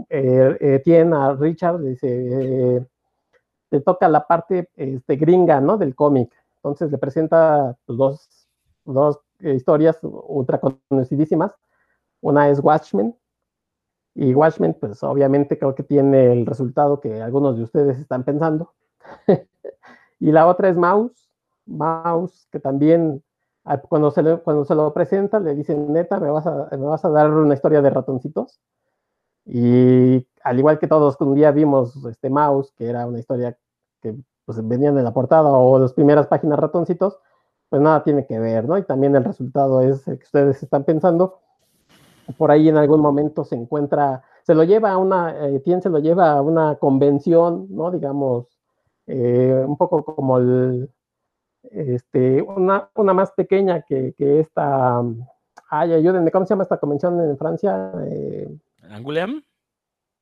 eh, tiene a Richard, le dice, eh, le toca la parte este, gringa, ¿no? Del cómic. Entonces le presenta pues, dos, dos historias ultra conocidísimas. Una es Watchmen, Y Watchmen, pues obviamente creo que tiene el resultado que algunos de ustedes están pensando. *laughs* y la otra es Mouse, Mouse, que también ah, cuando se, cuando se lo presenta le dicen, neta, ¿me vas, a, me vas a dar una historia de ratoncitos. Y al igual que todos, un día vimos este Mouse, que era una historia que pues, venían en la portada o las primeras páginas ratoncitos, pues nada tiene que ver, ¿no? Y también el resultado es el que ustedes están pensando. Por ahí en algún momento se encuentra, se lo lleva a una, eh, se lo lleva a una convención, ¿no? Digamos, eh, un poco como el, este, una, una más pequeña que, que esta, ay, ayúdenme, ¿cómo se llama esta convención en Francia? Eh,
¿Angoulême?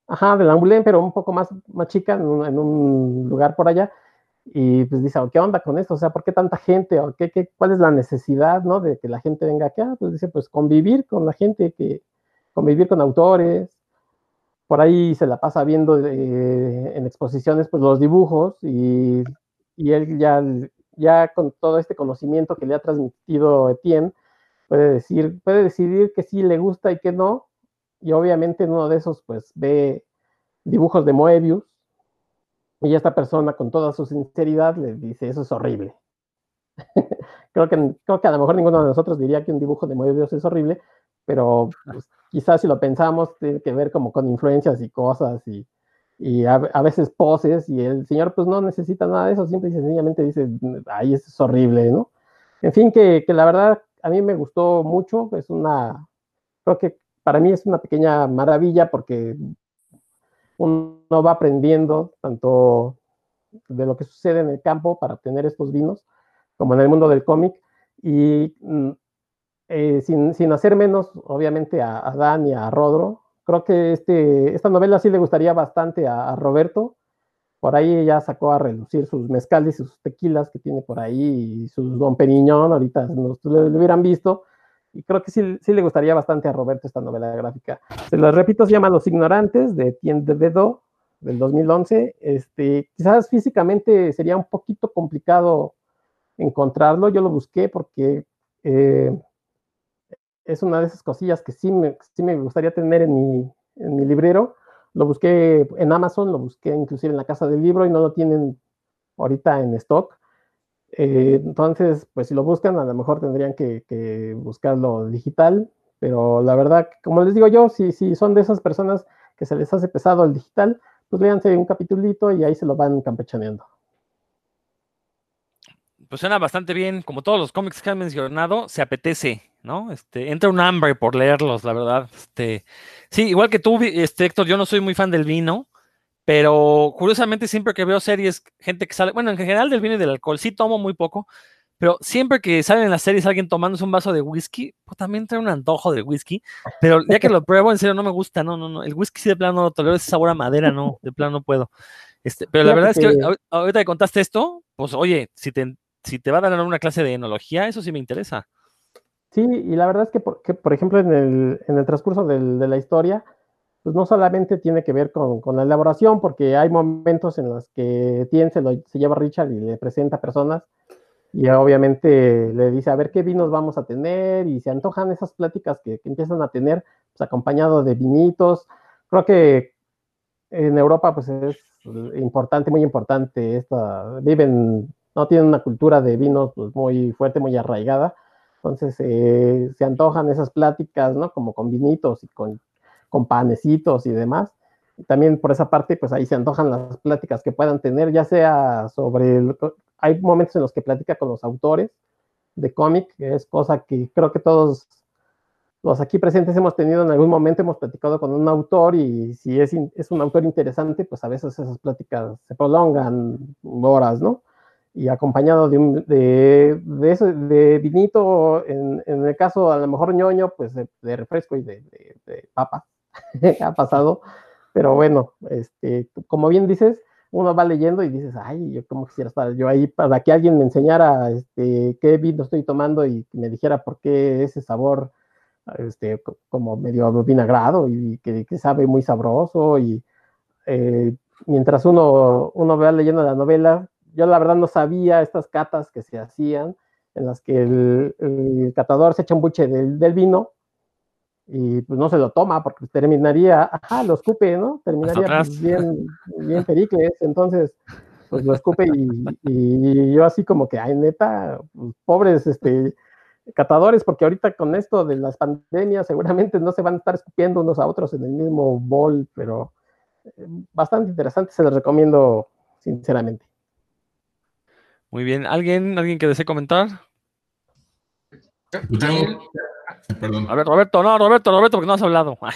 Ajá, del Angoulême, pero un poco más, más chica, en un, en un lugar por allá y pues dice, ¿qué onda con esto? O sea, ¿por qué tanta gente? ¿O qué, qué, cuál es la necesidad, no? De que la gente venga acá. Pues dice, pues convivir con la gente, que convivir con autores. Por ahí se la pasa viendo eh, en exposiciones, pues los dibujos y, y, él ya, ya con todo este conocimiento que le ha transmitido Etienne, puede decir, puede decidir que sí le gusta y que no. Y obviamente en uno de esos, pues ve dibujos de Moebius y esta persona con toda su sinceridad le dice, eso es horrible. *laughs* creo, que, creo que a lo mejor ninguno de nosotros diría que un dibujo de Moebius es horrible, pero pues, quizás si lo pensamos tiene que ver como con influencias y cosas y, y a, veces poses y el señor pues no necesita nada de eso, simple y sencillamente dice, ay, eso es horrible, ¿no? En fin, que, que la verdad a mí me gustó mucho, es una, creo que para mí es una pequeña maravilla porque uno va aprendiendo tanto de lo que sucede en el campo para obtener estos vinos, como en el mundo del cómic, y mm, eh, sin, sin, hacer menos, obviamente, a, Dan y a Rodro. Creo que este, esta novela sí le gustaría bastante a, Roberto. Por ahí ya sacó a relucir sus mezcales y sus tequilas que tiene por ahí, y sus Don Periñón, ahorita no lo, lo hubieran visto y creo que sí, sí, le gustaría bastante a Roberto esta novela gráfica. Se lo repito, se llama Los Ignorantes, de Tien de Dedo, del 2011. Este, quizás físicamente sería un poquito complicado encontrarlo, yo lo busqué porque eh, es una de esas cosillas que sí me, sí me gustaría tener en mi, en mi librero. Lo busqué en Amazon, lo busqué inclusive en la casa del libro y no lo tienen ahorita en stock. Eh, entonces, pues si lo buscan, a lo mejor tendrían que, buscarlo digital, pero la verdad, como les digo yo, si, si son de esas personas que se les hace pesado el digital, pues léanse un capitulito y ahí se lo van campechaneando.
Pues suena bastante bien, como todos los cómics que han mencionado, se apetece, ¿no? Este, entra un hambre por leerlos, la verdad. Este, sí, igual que tú, este, Héctor, yo no soy muy fan del vino, pero curiosamente, siempre que veo series, gente que sale, bueno, en general del vino y del alcohol, sí tomo muy poco, pero siempre que sale en las series alguien tomándose un vaso de whisky, pues también trae un antojo de whisky, pero ya que lo pruebo, en serio, no me gusta, no, no, no, el whisky sí de plano no tolero ese sabor a madera, no, de plano no puedo. Este, pero la verdad es que ahorita que contaste esto, pues oye, si te, si te va a dar una clase de enología, eso sí me interesa.
Sí, y la verdad es que, por, que, por ejemplo, en el, en el transcurso del, de la historia, pues no solamente tiene que ver con, con, la elaboración, porque hay momentos en los que Tien se, se lleva Richard y le presenta personas y obviamente le dice a ver qué vinos vamos a tener y se antojan esas pláticas que, que empiezan a tener pues, acompañado de vinitos. Creo que en Europa pues es importante, muy importante, esta, viven, no tienen una cultura de vinos pues, muy fuerte, muy arraigada, entonces eh, se antojan esas pláticas, ¿no? Como con vinitos y con con panecitos y demás. También por esa parte, pues ahí se antojan las pláticas que puedan tener, ya sea sobre, el, hay momentos en los que platica con los autores de cómic, que es cosa que creo que todos los aquí presentes hemos tenido en algún momento, hemos platicado con un autor y si es, es un autor interesante, pues a veces esas pláticas se prolongan horas, ¿no? y acompañado de, un, de, de, eso, de vinito, en, en, el caso a lo mejor ñoño, pues de, de refresco y de, papa. *laughs* ha pasado, pero bueno, este, como bien dices, uno va leyendo y dices, ay, yo como quisiera estar yo ahí para que alguien me enseñara este, qué vino estoy tomando y me dijera por qué ese sabor, este, como medio vinagrado y que, sabe muy sabroso y eh, mientras uno, uno va leyendo la novela, yo la verdad no sabía estas catas que se hacían en las que el, catador se echa un buche del vino y pues no se lo toma porque terminaría, ajá, lo escupe, ¿no? Terminaría pues, bien, bien pericles, entonces pues lo escupe y, yo así como que, ay, neta, pues, pobres, este, catadores, porque ahorita con esto de las pandemias seguramente no se van a estar escupiendo unos a otros en el mismo bol, pero eh, bastante interesante, se los recomiendo sinceramente.
Muy bien, ¿alguien, alguien que desee comentar? A ver, Roberto, no, Roberto, Roberto, porque no has hablado. *laughs*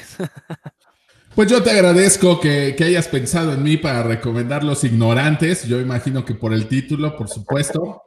Pues yo te agradezco que, que, hayas pensado en mí para recomendar Los Ignorantes. Yo imagino que por el título, por supuesto.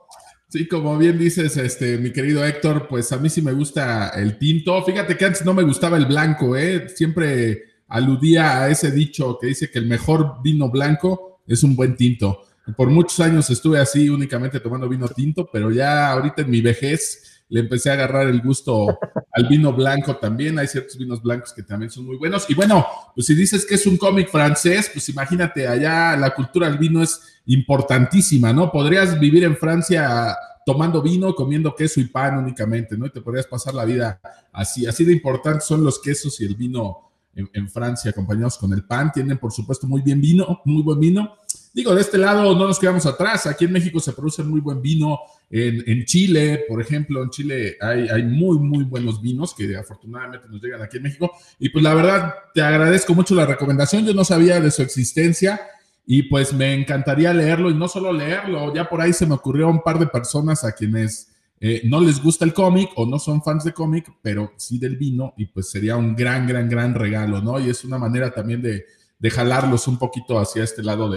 Sí, como bien dices, este, mi querido Héctor, pues a mí sí me gusta el tinto. Fíjate que antes no me gustaba el blanco, ¿eh? Siempre aludía a ese dicho que dice que el mejor vino blanco es un buen tinto. Por muchos años estuve así únicamente tomando vino tinto, pero ya ahorita en mi vejez le empecé a agarrar el gusto *laughs* al vino blanco también. Hay ciertos vinos blancos que también son muy buenos. Y bueno, pues si dices que es un cómic francés, pues imagínate, allá la cultura del vino es importantísima, ¿no? Podrías vivir en Francia tomando vino, comiendo queso y pan únicamente, ¿no? Y te podrías pasar la vida así. Así de importantes son los quesos y el vino en, Francia, acompañados con el pan. Tienen, por supuesto, muy bien vino, muy buen vino. Digo, de este lado no nos quedamos atrás. Aquí en México se produce muy buen vino. En, Chile, por ejemplo, en Chile hay, hay, muy, muy buenos vinos que afortunadamente nos llegan aquí en México. Y pues la verdad, te agradezco mucho la recomendación. Yo no sabía de su existencia y pues me encantaría leerlo y no solo leerlo, ya por ahí se me ocurrió un par de personas a quienes eh, no les gusta el cómic o no son fans de cómic, pero sí del vino y pues sería un gran, gran, gran regalo, ¿no? Y es una manera también de, de jalarlos un poquito hacia este lado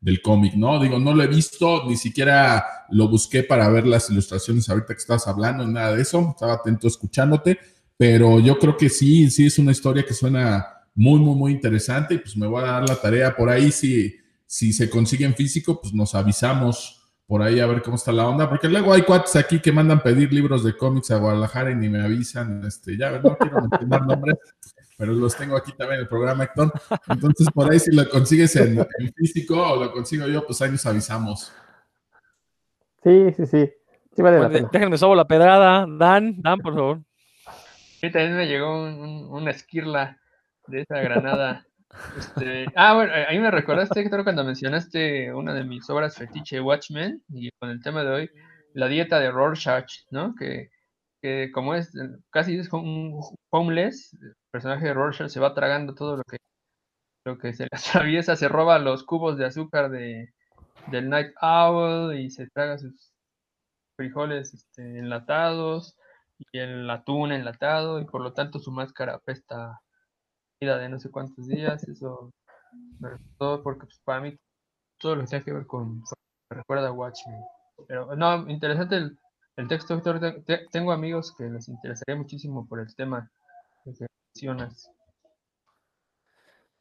del cómic, ¿no? Digo, no lo he visto, ni siquiera lo busqué para ver las ilustraciones ahorita que estabas hablando, nada de eso, estaba atento escuchándote, pero yo creo que sí, sí es una historia que suena muy, muy, muy interesante y pues me voy a dar la tarea por ahí si si se consigue en físico, pues nos avisamos por ahí a ver cómo está la onda, porque luego hay cuates aquí que mandan pedir libros de cómics a Guadalajara y ni me avisan, este, ya no quiero mencionar nombres, pero los tengo aquí también en el programa, Héctor. Entonces, por ahí si lo consigues en, físico o lo consigo yo, pues ahí nos avisamos.
Sí, sí, sí. sí vale
pues, déjenme sobo la pedrada. Dan, Dan, por favor.
Sí, también me llegó una esquirla de esa granada. *laughs* Este, ah, bueno, ahí me recordaste, Héctor, cuando mencionaste una de mis obras fetiche, Watchmen, y con el tema de hoy, la dieta de Rorschach, ¿no? Que, que como es casi es un homeless, el personaje de Rorschach se va tragando todo lo que, lo que se le *laughs* atraviesa, se roba los cubos de azúcar de, del Night Owl y se traga sus frijoles este, enlatados y el atún enlatado y por lo tanto su máscara apesta de no sé cuántos días, eso todo porque pues, para mí todo lo que tiene que ver con me recuerda a Watchmen. Pero no, interesante el, el texto, Víctor. tengo amigos que les interesaría muchísimo por el tema mencionas.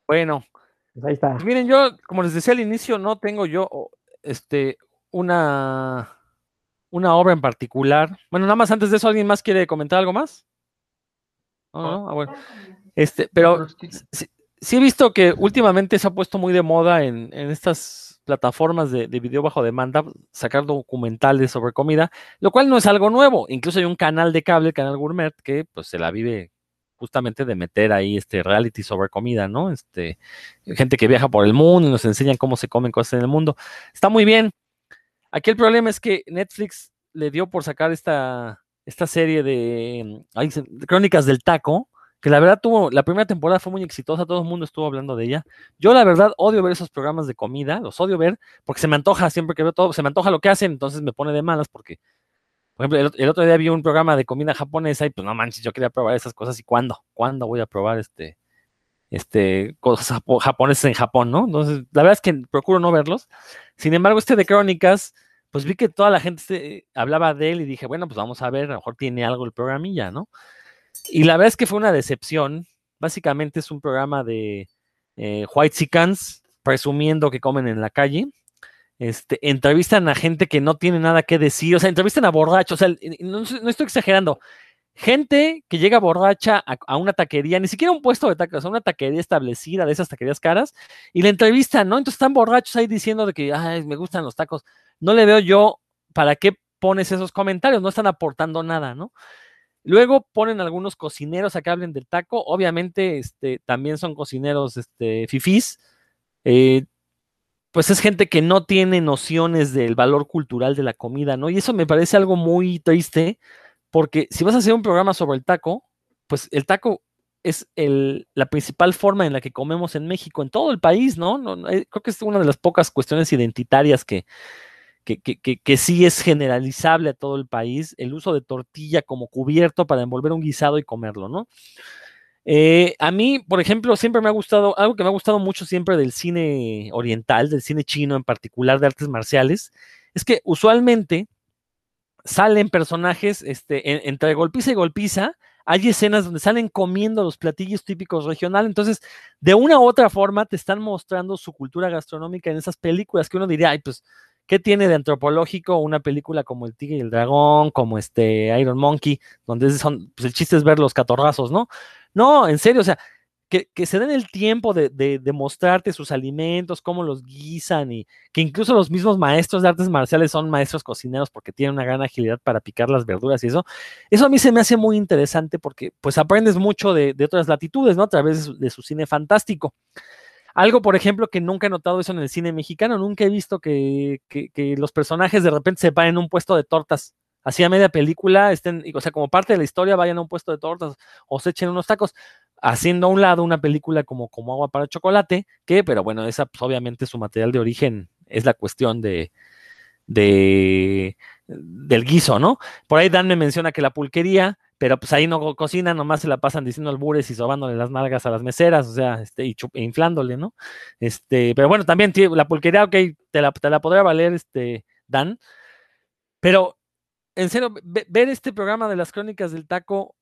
Bueno,
pues ahí está.
Miren, yo, como les decía al inicio, no tengo yo este una una obra en particular. Bueno, nada más antes de eso, ¿alguien más quiere comentar algo más? No, no, ah, bueno. Este, pero sí, he visto que últimamente se ha puesto muy de moda en, estas plataformas de, video bajo demanda sacar documentales sobre comida, lo cual no es algo nuevo. Incluso hay un canal de cable, el canal Gourmet, que pues se la vive justamente de meter ahí este reality sobre comida, ¿no? Este, gente que viaja por el mundo y nos enseñan cómo se comen cosas en el mundo. Está muy bien. Aquí el problema es que Netflix le dio por sacar esta, esta serie de, de Crónicas del Taco, que la verdad tuvo, la primera temporada fue muy exitosa, todo el mundo estuvo hablando de ella. Yo la verdad odio ver esos programas de comida, los odio ver, porque se me antoja, siempre que veo todo, se me antoja lo que hacen, entonces me pone de malas, porque, por ejemplo, el, otro día vi un programa de comida japonesa y pues no manches, yo quería probar esas cosas y cuándo, cuándo voy a probar este, este, cosas japonesas en Japón, ¿no? Entonces, la verdad es que procuro no verlos. Sin embargo, este de Crónicas, pues vi que toda la gente hablaba de él y dije, bueno, pues vamos a ver, a lo mejor tiene algo el programilla, ¿no? Y la verdad es que fue una decepción. Básicamente es un programa de eh, White Sicans presumiendo que comen en la calle. Este, entrevistan a gente que no tiene nada que decir, o sea, entrevistan a borrachos, o sea, no, estoy exagerando. Gente que llega borracha a, una taquería, ni siquiera un puesto de tacos, a una taquería establecida, de esas taquerías caras, y le entrevistan, ¿no? Entonces están borrachos ahí diciendo de que, ay, me gustan los tacos. No le veo yo para qué pones esos comentarios, no están aportando nada, ¿no? Luego ponen algunos cocineros a que hablen del taco. Obviamente, este, también son cocineros este, fifís. Eh, pues es gente que no tiene nociones del valor cultural de la comida, ¿no? Y eso me parece algo muy triste, porque si vas a hacer un programa sobre el taco, pues el taco es la principal forma en la que comemos en México, en todo el país, ¿no? no eh, creo que es una de las pocas cuestiones identitarias que, que, que, que, sí es generalizable a todo el país, el uso de tortilla como cubierto para envolver un guisado y comerlo, ¿no? Eh, a mí, por ejemplo, siempre me ha gustado, algo que me ha gustado mucho siempre del cine oriental, del cine chino en particular, de artes marciales, es que usualmente salen personajes este, entre golpiza y golpiza, hay escenas donde salen comiendo los platillos típicos regionales, entonces de una u otra forma te están mostrando su cultura gastronómica en esas películas que uno diría, ay, pues, ¿qué tiene de antropológico una película como El Tigre y el Dragón, como este Iron Monkey, donde son, pues el chiste es ver los catorrazos, ¿no? No, en serio, o sea, que, se den el tiempo de, mostrarte sus alimentos, cómo los guisan y que incluso los mismos maestros de artes marciales son maestros cocineros porque tienen una gran agilidad para picar las verduras y eso. Eso a mí se me hace muy interesante porque pues aprendes mucho de, otras latitudes, ¿no? A través de su, cine fantástico. Algo, por ejemplo, que nunca he notado eso en el cine mexicano, nunca he visto que, que, los personajes de repente se paren en un puesto de tortas así a media película, estén, o sea, como parte de la historia, vayan a un puesto de tortas o se echen unos tacos, haciendo a un lado una película como, como Agua para Chocolate, que, pero bueno, esa pues, obviamente su material de origen es la cuestión de, de del guiso, ¿no? Por ahí Dan me menciona que la pulquería, pero pues ahí no cocinan, nomás se la pasan diciendo albures y sobándole las nalgas a las meseras, o sea, este, y e inflándole, ¿no? Este, pero bueno, también la pulquería, ok, te la, te la podría valer, este, Dan, pero en serio, ver este programa de las crónicas del taco,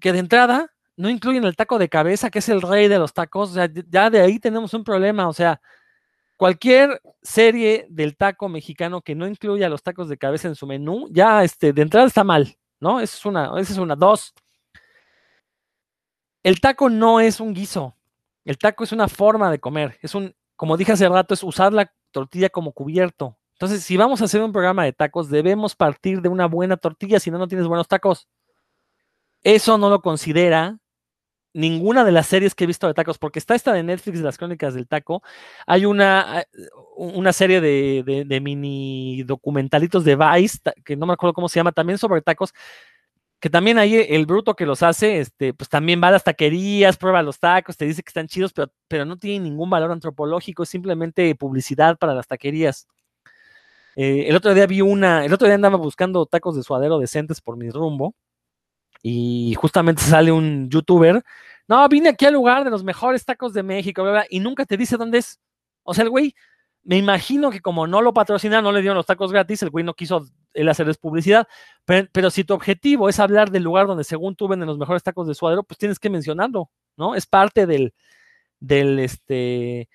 que de entrada no incluyen el taco de cabeza, que es el rey de los tacos, o sea, ya de ahí tenemos un problema, o sea, cualquier serie del taco mexicano que no incluya los tacos de cabeza en su menú, ya este, de entrada está mal, ¿no? Esa es una, es una. Dos, el taco no es un guiso, el taco es una forma de comer, es un, como dije hace rato, es usar la tortilla como cubierto. Entonces, si vamos a hacer un programa de tacos, debemos partir de una buena tortilla, si no, no tienes buenos tacos. Eso no lo considera ninguna de las series que he visto de tacos, porque está esta de Netflix de las crónicas del taco. Hay una, eh, una serie de, mini documentalitos de Vice, que no me acuerdo cómo se llama, también sobre tacos, que también ahí el bruto que los hace, este, pues también va a las taquerías, prueba los tacos, te dice que están chidos, pero, pero no tiene ningún valor antropológico, es simplemente publicidad para las taquerías. Eh, el otro día vi una, el otro día andaba buscando tacos de suadero decentes por mi rumbo y justamente *laughs* sale un youtuber, no, vine aquí al lugar de los mejores tacos de México, y nunca te dice dónde es. O sea, el güey, me imagino que como no lo patrocina, no le dieron los tacos gratis, el güey no quiso él hacerles publicidad, pero, pero, si tu objetivo es hablar del lugar donde según tú venden los mejores tacos de suadero, pues tienes que mencionarlo, ¿no? Es parte del, del, este,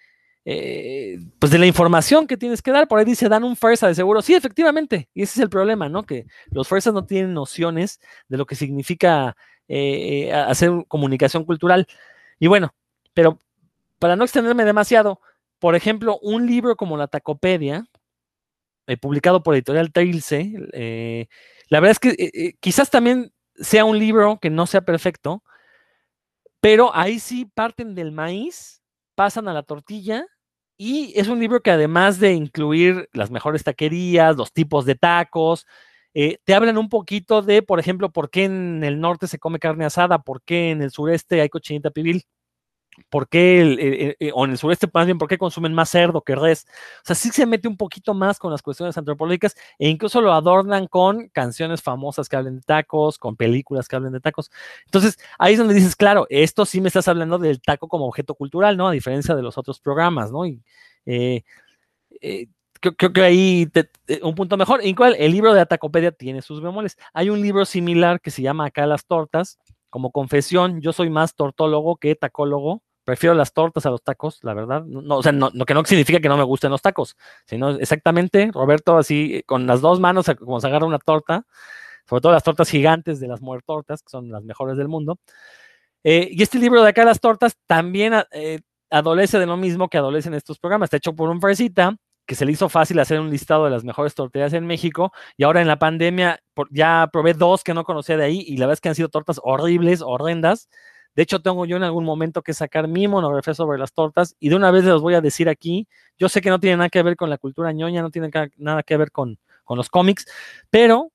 eh, pues de la información que tienes que dar. Por ahí dice, dan un fuerza de seguro. Sí, efectivamente. Y ese es el problema, ¿no? Que los fuerzas no tienen nociones de lo que significa eh, eh, hacer comunicación cultural. Y bueno, pero para no extenderme demasiado, por ejemplo, un libro como la Tacopedia, publicado por Editorial Trilce, la verdad es que quizás también sea un libro que no sea perfecto, pero ahí sí parten del maíz, pasan a la tortilla y es un libro que además de incluir las mejores taquerías, los tipos de tacos, eh, te hablan un poquito de, por ejemplo, por qué en el norte se come carne asada, por qué en el sureste hay cochinita pibil, por qué, eh, eh, o en el sureste más bien, por qué consumen más cerdo que res. O sea, sí se mete un poquito más con las cuestiones antropológicas e incluso lo adornan con canciones famosas que hablen de tacos, con películas que hablen de tacos. Entonces, ahí es donde dices, claro, esto sí me estás hablando del taco como objeto cultural, ¿no? A diferencia de los otros programas, ¿no? Y, eh, creo, que ahí un punto mejor. Igual, el libro de Atacopedia tiene sus bemoles. Hay un libro similar que se llama Acá las tortas, como confesión, yo soy más tortólogo que tacólogo. Prefiero las tortas a los tacos, la verdad. No, o sea, no, que no significa que no me gusten los tacos, sino exactamente, Roberto, así con las dos manos, como se agarra una torta, sobre todo las tortas gigantes de las muertortas, que son las mejores del mundo. Eh, y este libro de acá, las tortas, también eh, adolece de lo mismo que adolecen estos programas. Está hecho por un fresita que se le hizo fácil hacer un listado de las mejores tortillas en México y ahora en la pandemia ya probé dos que no conocía de ahí y la verdad es que han sido tortas horribles, horrendas. De hecho, tengo yo en algún momento que sacar mi monografía sobre las tortas y de una vez les voy a decir aquí, yo sé que no tiene nada que ver con la cultura ñoña, no tiene nada que ver con, con los cómics, pero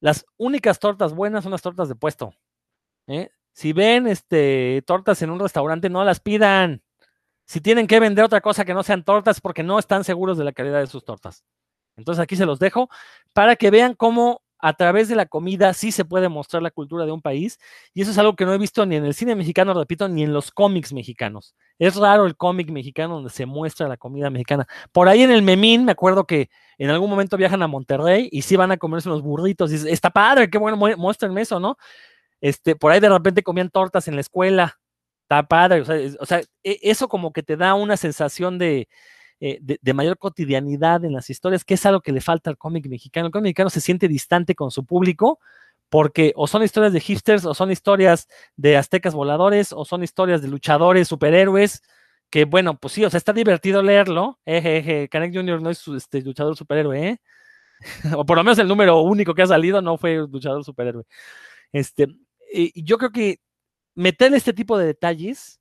las únicas tortas buenas son las tortas de puesto. ¿eh? Si ven este, tortas en un restaurante, no las pidan si tienen que vender otra cosa que no sean tortas porque no están seguros de la calidad de sus tortas. Entonces aquí se los dejo para que vean cómo a través de la comida sí se puede mostrar la cultura de un país. Y eso es algo que no he visto ni en el cine mexicano, repito, ni en los cómics mexicanos. Es raro el cómic mexicano donde se muestra la comida mexicana. Por ahí en el Memín, me acuerdo que en algún momento viajan a Monterrey y sí van a comerse unos burritos. Y está padre, qué bueno, muéstrenme eso, ¿no? Este, por ahí de repente comían tortas en la escuela está padre, o sea, e, eso como que te da una sensación eh, de, mayor cotidianidad en las historias, que es algo que le falta al cómic mexicano. El cómic mexicano se siente distante con su público, porque o son historias de hipsters, o son historias de aztecas voladores, o son historias de luchadores, superhéroes, que bueno, pues sí, o sea, está divertido leerlo. Eje, Canek Jr. no es este, luchador superhéroe, ¿eh? *laughs* o por lo menos el número único que ha salido no fue luchador superhéroe. Este, y yo creo que meterle este tipo de detalles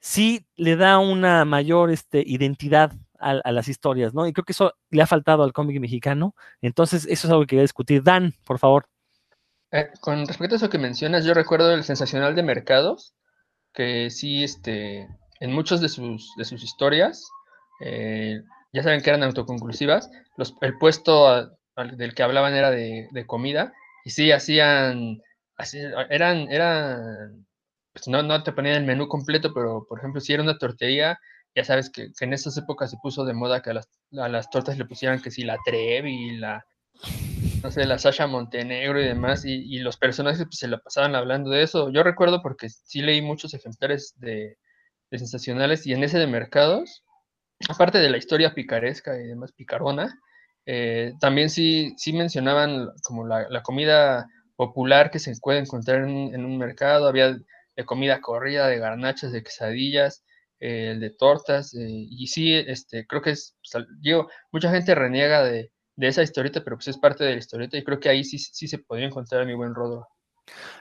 sí le da una mayor este, identidad a, las historias, ¿no? Y creo que eso le ha faltado al cómic mexicano. Entonces, eso es algo que quería discutir. Dan, por favor.
Eh, con respecto a eso que mencionas, yo recuerdo el sensacional de mercados, que sí, este, en muchas de sus, de sus historias, eh, ya saben que eran autoconclusivas, el puesto del que hablaban era de, comida, y sí hacían, eran, eran pues no, no te ponían el menú completo, pero por ejemplo, si era una tortería, ya sabes que, en esas épocas se puso de moda que a las, a las tortas le pusieran que si la Trevi, la, no sé, la Sasha Montenegro y demás, y, los personajes pues, se la pasaban hablando de eso. Yo recuerdo porque sí leí muchos ejemplares de, sensacionales y en ese de mercados, aparte de la historia picaresca y demás picarona, eh, también sí, sí mencionaban como la, la, comida popular que se puede encontrar en, en un mercado, había de comida corrida, de garnachas, de quesadillas, eh, de tortas, eh, y sí, este, creo que es, digo, mucha gente reniega de, esa historieta, pero pues es parte de la historieta y creo que ahí sí, sí se podría encontrar a mi buen Rodro.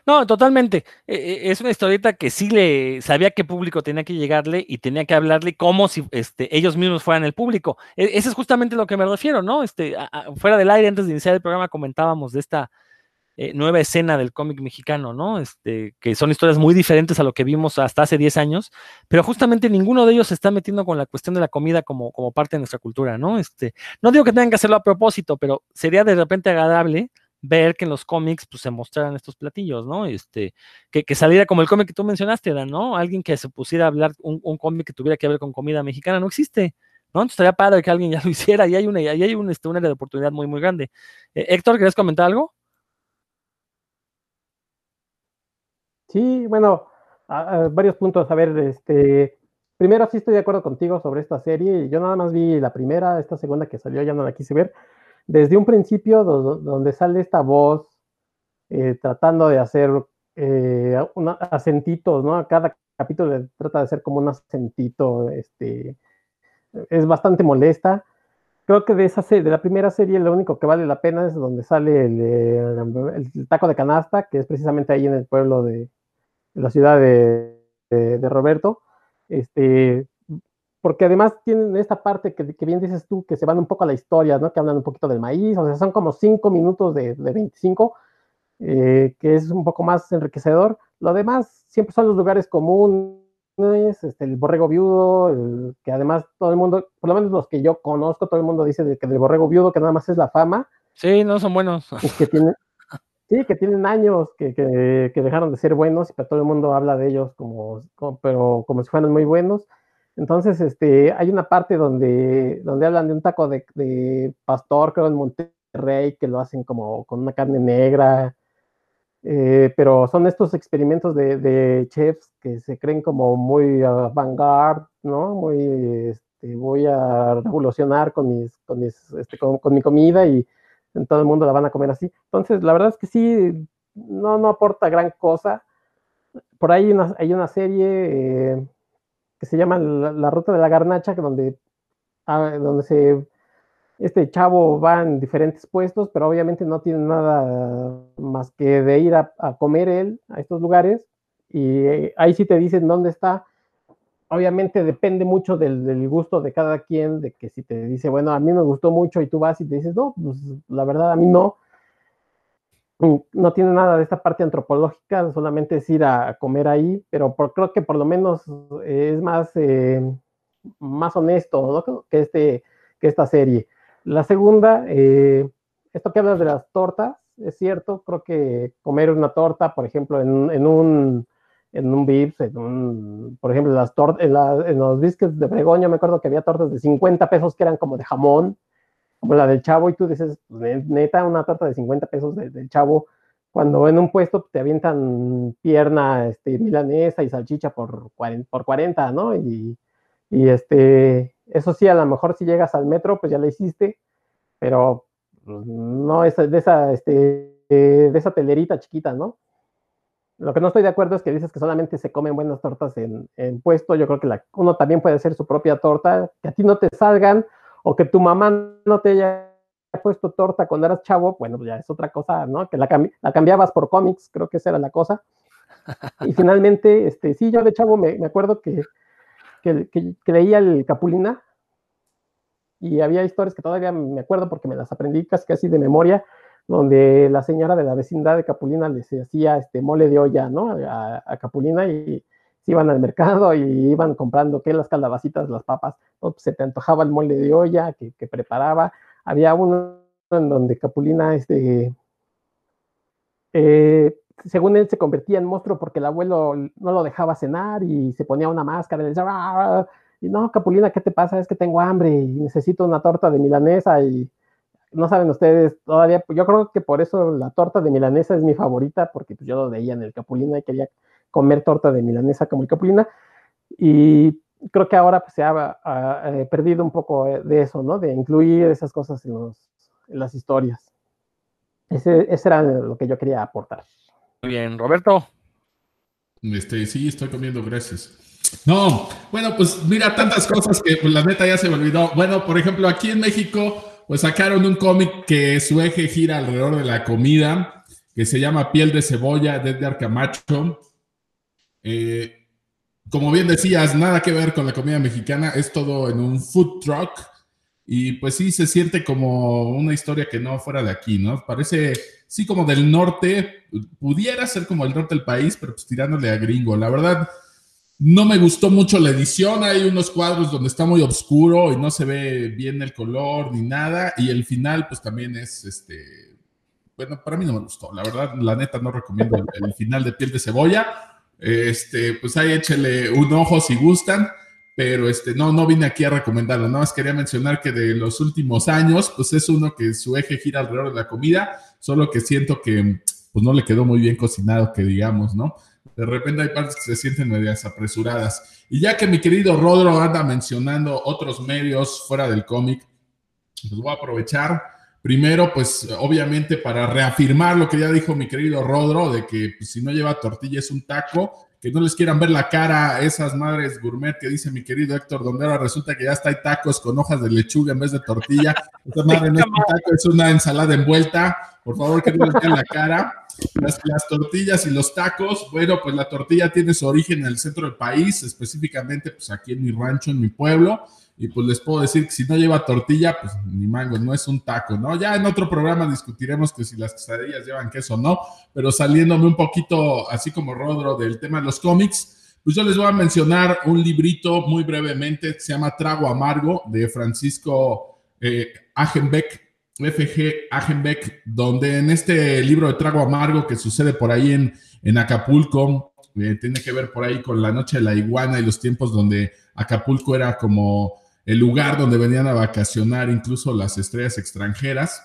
No, totalmente. E, e, es una historieta que sí le sabía qué público tenía que llegarle y tenía que hablarle como si este, ellos mismos fueran el público. E, ese es justamente lo que me refiero, ¿no? Este, fuera del aire, antes de iniciar el programa, comentábamos de esta eh, nueva escena del cómic mexicano, ¿no? Este, que son historias muy diferentes a lo que vimos hasta hace 10 años, pero justamente ninguno de ellos se está metiendo con la cuestión de la comida como, como parte de nuestra cultura, ¿no? Este, no digo que tengan que hacerlo a propósito, pero sería de repente agradable ver que en los cómics pues, se mostraran estos platillos, ¿no? Este, que, que saliera como el cómic que tú mencionaste, ¿no? Alguien que se pusiera a hablar un, cómic que tuviera que ver con comida mexicana, no existe. ¿no? Entonces estaría padre que alguien ya lo *laughs* hiciera y hay una, y hay un, este, de oportunidad muy, muy grande. Eh, Héctor, ¿quieres comentar algo?
Sí, bueno, varios puntos. A ver, este, primero sí estoy de acuerdo contigo sobre esta serie. Yo nada más vi la primera, esta segunda que salió ya no la quise ver. Desde un principio, donde sale esta voz eh, tratando de hacer eh, acentitos, ¿no? Cada capítulo trata de hacer como un acentito, este, es bastante molesta. Creo que de esa de la primera serie lo único que vale la pena es donde sale el, el taco de canasta, que es precisamente ahí en el pueblo de, la ciudad de, Roberto, este, porque además tienen esta parte que, bien dices tú, que se van un poco a la historia, ¿no? que hablan un poquito del maíz, o sea, son como cinco minutos de, de 25, eh, que es un poco más enriquecedor. Lo demás siempre son los lugares comunes, este, el borrego viudo, que además todo el mundo, por lo menos los que yo conozco, todo el mundo dice de que del borrego viudo, que nada más es la fama.
Sí, no son buenos.
que tiene, Sí, que tienen años que, que, dejaron de ser buenos, y todo el mundo habla de ellos como, pero como si fueran muy buenos. Entonces, este, hay una parte donde, donde hablan de un taco de, de pastor, creo, en Monterrey, que lo hacen como con una carne negra, eh, pero son estos experimentos de, de, chefs que se creen como muy avant-garde, ¿no? Muy, este, voy a revolucionar con, mis, con, mis, este, con, con mi comida y en todo el mundo la van a comer así. Entonces, la verdad es que sí, no, no aporta gran cosa. Por ahí una, hay una serie eh, que se llama la, Ruta de la Garnacha, donde donde se este chavo va en diferentes puestos, pero obviamente no tiene nada más que de ir a, comer él a estos lugares y eh, ahí sí te dicen dónde está. Obviamente depende mucho del, gusto de cada quien, de que si te dice, bueno, a mí me gustó mucho y tú vas y te dices, no, pues la verdad a mí no, mm, no tiene nada de esta parte antropológica, solamente es ir a comer ahí, pero creo que por lo menos es más, eh, más honesto que, este, que esta serie. La segunda, eh, esto que hablas de las tortas, es cierto, creo que comer una torta, por ejemplo, en, un en un Vips, en un, por ejemplo, las en, en, los biscuits de Bregoña, me acuerdo que había tortas de 50 pesos que eran como de jamón, como la del chavo, y tú dices, neta, una torta de 50 pesos del chavo, cuando en un puesto te avientan pierna este, milanesa y salchicha por 40, por 40 ¿no? Y, y este, eso sí, a lo mejor si llegas al metro, pues ya lo hiciste, pero pues, no es de esa, este, de esa telerita chiquita, ¿no? Lo que no estoy de acuerdo es que dices que solamente se comen buenas tortas en, en puesto. Yo creo que la, uno también puede hacer su propia torta, que a ti no te salgan o que tu mamá no te haya puesto torta cuando eras chavo, bueno, ya es otra cosa, ¿no? Que la, la cambiabas por cómics, creo que esa era la cosa. Y *laughs* finalmente, este, sí, yo de chavo me, me acuerdo que que, leía el Capulina y había historias que todavía me acuerdo porque me las aprendí casi, casi de memoria, donde la señora de la vecindad de Capulina les hacía este mole de olla, ¿no? A, Capulina y se iban al mercado y iban comprando que las calabacitas, las papas, pues se te antojaba el mole de olla que, preparaba. Había uno en donde Capulina, este, eh, según él se convertía en monstruo porque el abuelo no lo dejaba cenar y se ponía una máscara y le decía, ah", y no, Capulina, ¿qué te pasa? Es que tengo hambre y necesito una torta de milanesa y no saben ustedes todavía, yo creo que por eso la torta de milanesa es mi favorita porque pues, yo lo veía en el Capulina y quería comer torta de milanesa como el Capulina y creo que ahora pues, se ha, eh, perdido un poco de eso, ¿no? De incluir esas cosas en, en las historias. Ese, ese era lo que yo quería aportar.
Muy bien, Roberto.
Este, sí, estoy comiendo, gracias. No, bueno, pues mira, tantas cosas que pues, la neta ya se me olvidó. Bueno, por ejemplo, aquí en México, pues sacaron un cómic que su eje gira alrededor de la comida, que se llama Piel de Cebolla, de Edgar Camacho. Eh, como bien decías, nada que ver con la comida mexicana, es todo en un food truck. Y pues sí, se siente como una historia que no fuera de aquí, ¿no? Parece, sí, como del norte, pudiera ser como el norte del país, pero pues tirándole a gringo. La verdad, no me gustó mucho la edición. Hay unos cuadros donde está muy oscuro y no se ve bien el color ni nada. Y el final, pues también es este. Bueno, para mí no me gustó. La verdad, la neta, no recomiendo el, final de piel de cebolla. Este, pues ahí échele un ojo si gustan pero este, no, no vine aquí a recomendarlo, nada más quería mencionar que de los últimos años, pues es uno que su eje gira alrededor de la comida, solo que siento que pues no le quedó muy bien cocinado, que digamos, ¿no? De repente hay partes que se sienten medias apresuradas. Y ya que mi querido Rodro anda mencionando otros medios fuera del cómic, pues voy a aprovechar primero, pues obviamente para reafirmar lo que ya dijo mi querido Rodro, de que pues, si no lleva tortilla es un taco, que no les quieran ver la cara a esas madres gourmet que dice mi querido Héctor, donde ahora resulta que ya está hay tacos con hojas de lechuga en vez de tortilla. Madre no es un taco, es una ensalada envuelta. Por favor, que no les vean la cara. Las, las, tortillas y los tacos, bueno, pues la tortilla tiene su origen en el centro del país, específicamente pues aquí en mi rancho, en mi pueblo y pues les puedo decir que si no lleva tortilla, pues ni mango, no es un taco, ¿no? Ya en otro programa discutiremos que si las quesadillas llevan queso o no, pero saliéndome un poquito, así como Rodro, del tema de los cómics, pues yo les voy a mencionar un librito muy brevemente que se llama Trago Amargo de Francisco eh, Agenbeck, FG Agenbeck, donde en este libro de Trago Amargo que sucede por ahí en, en Acapulco, eh, tiene que ver por ahí con la noche de la iguana y los tiempos donde Acapulco era como el lugar donde venían a vacacionar incluso las estrellas extranjeras.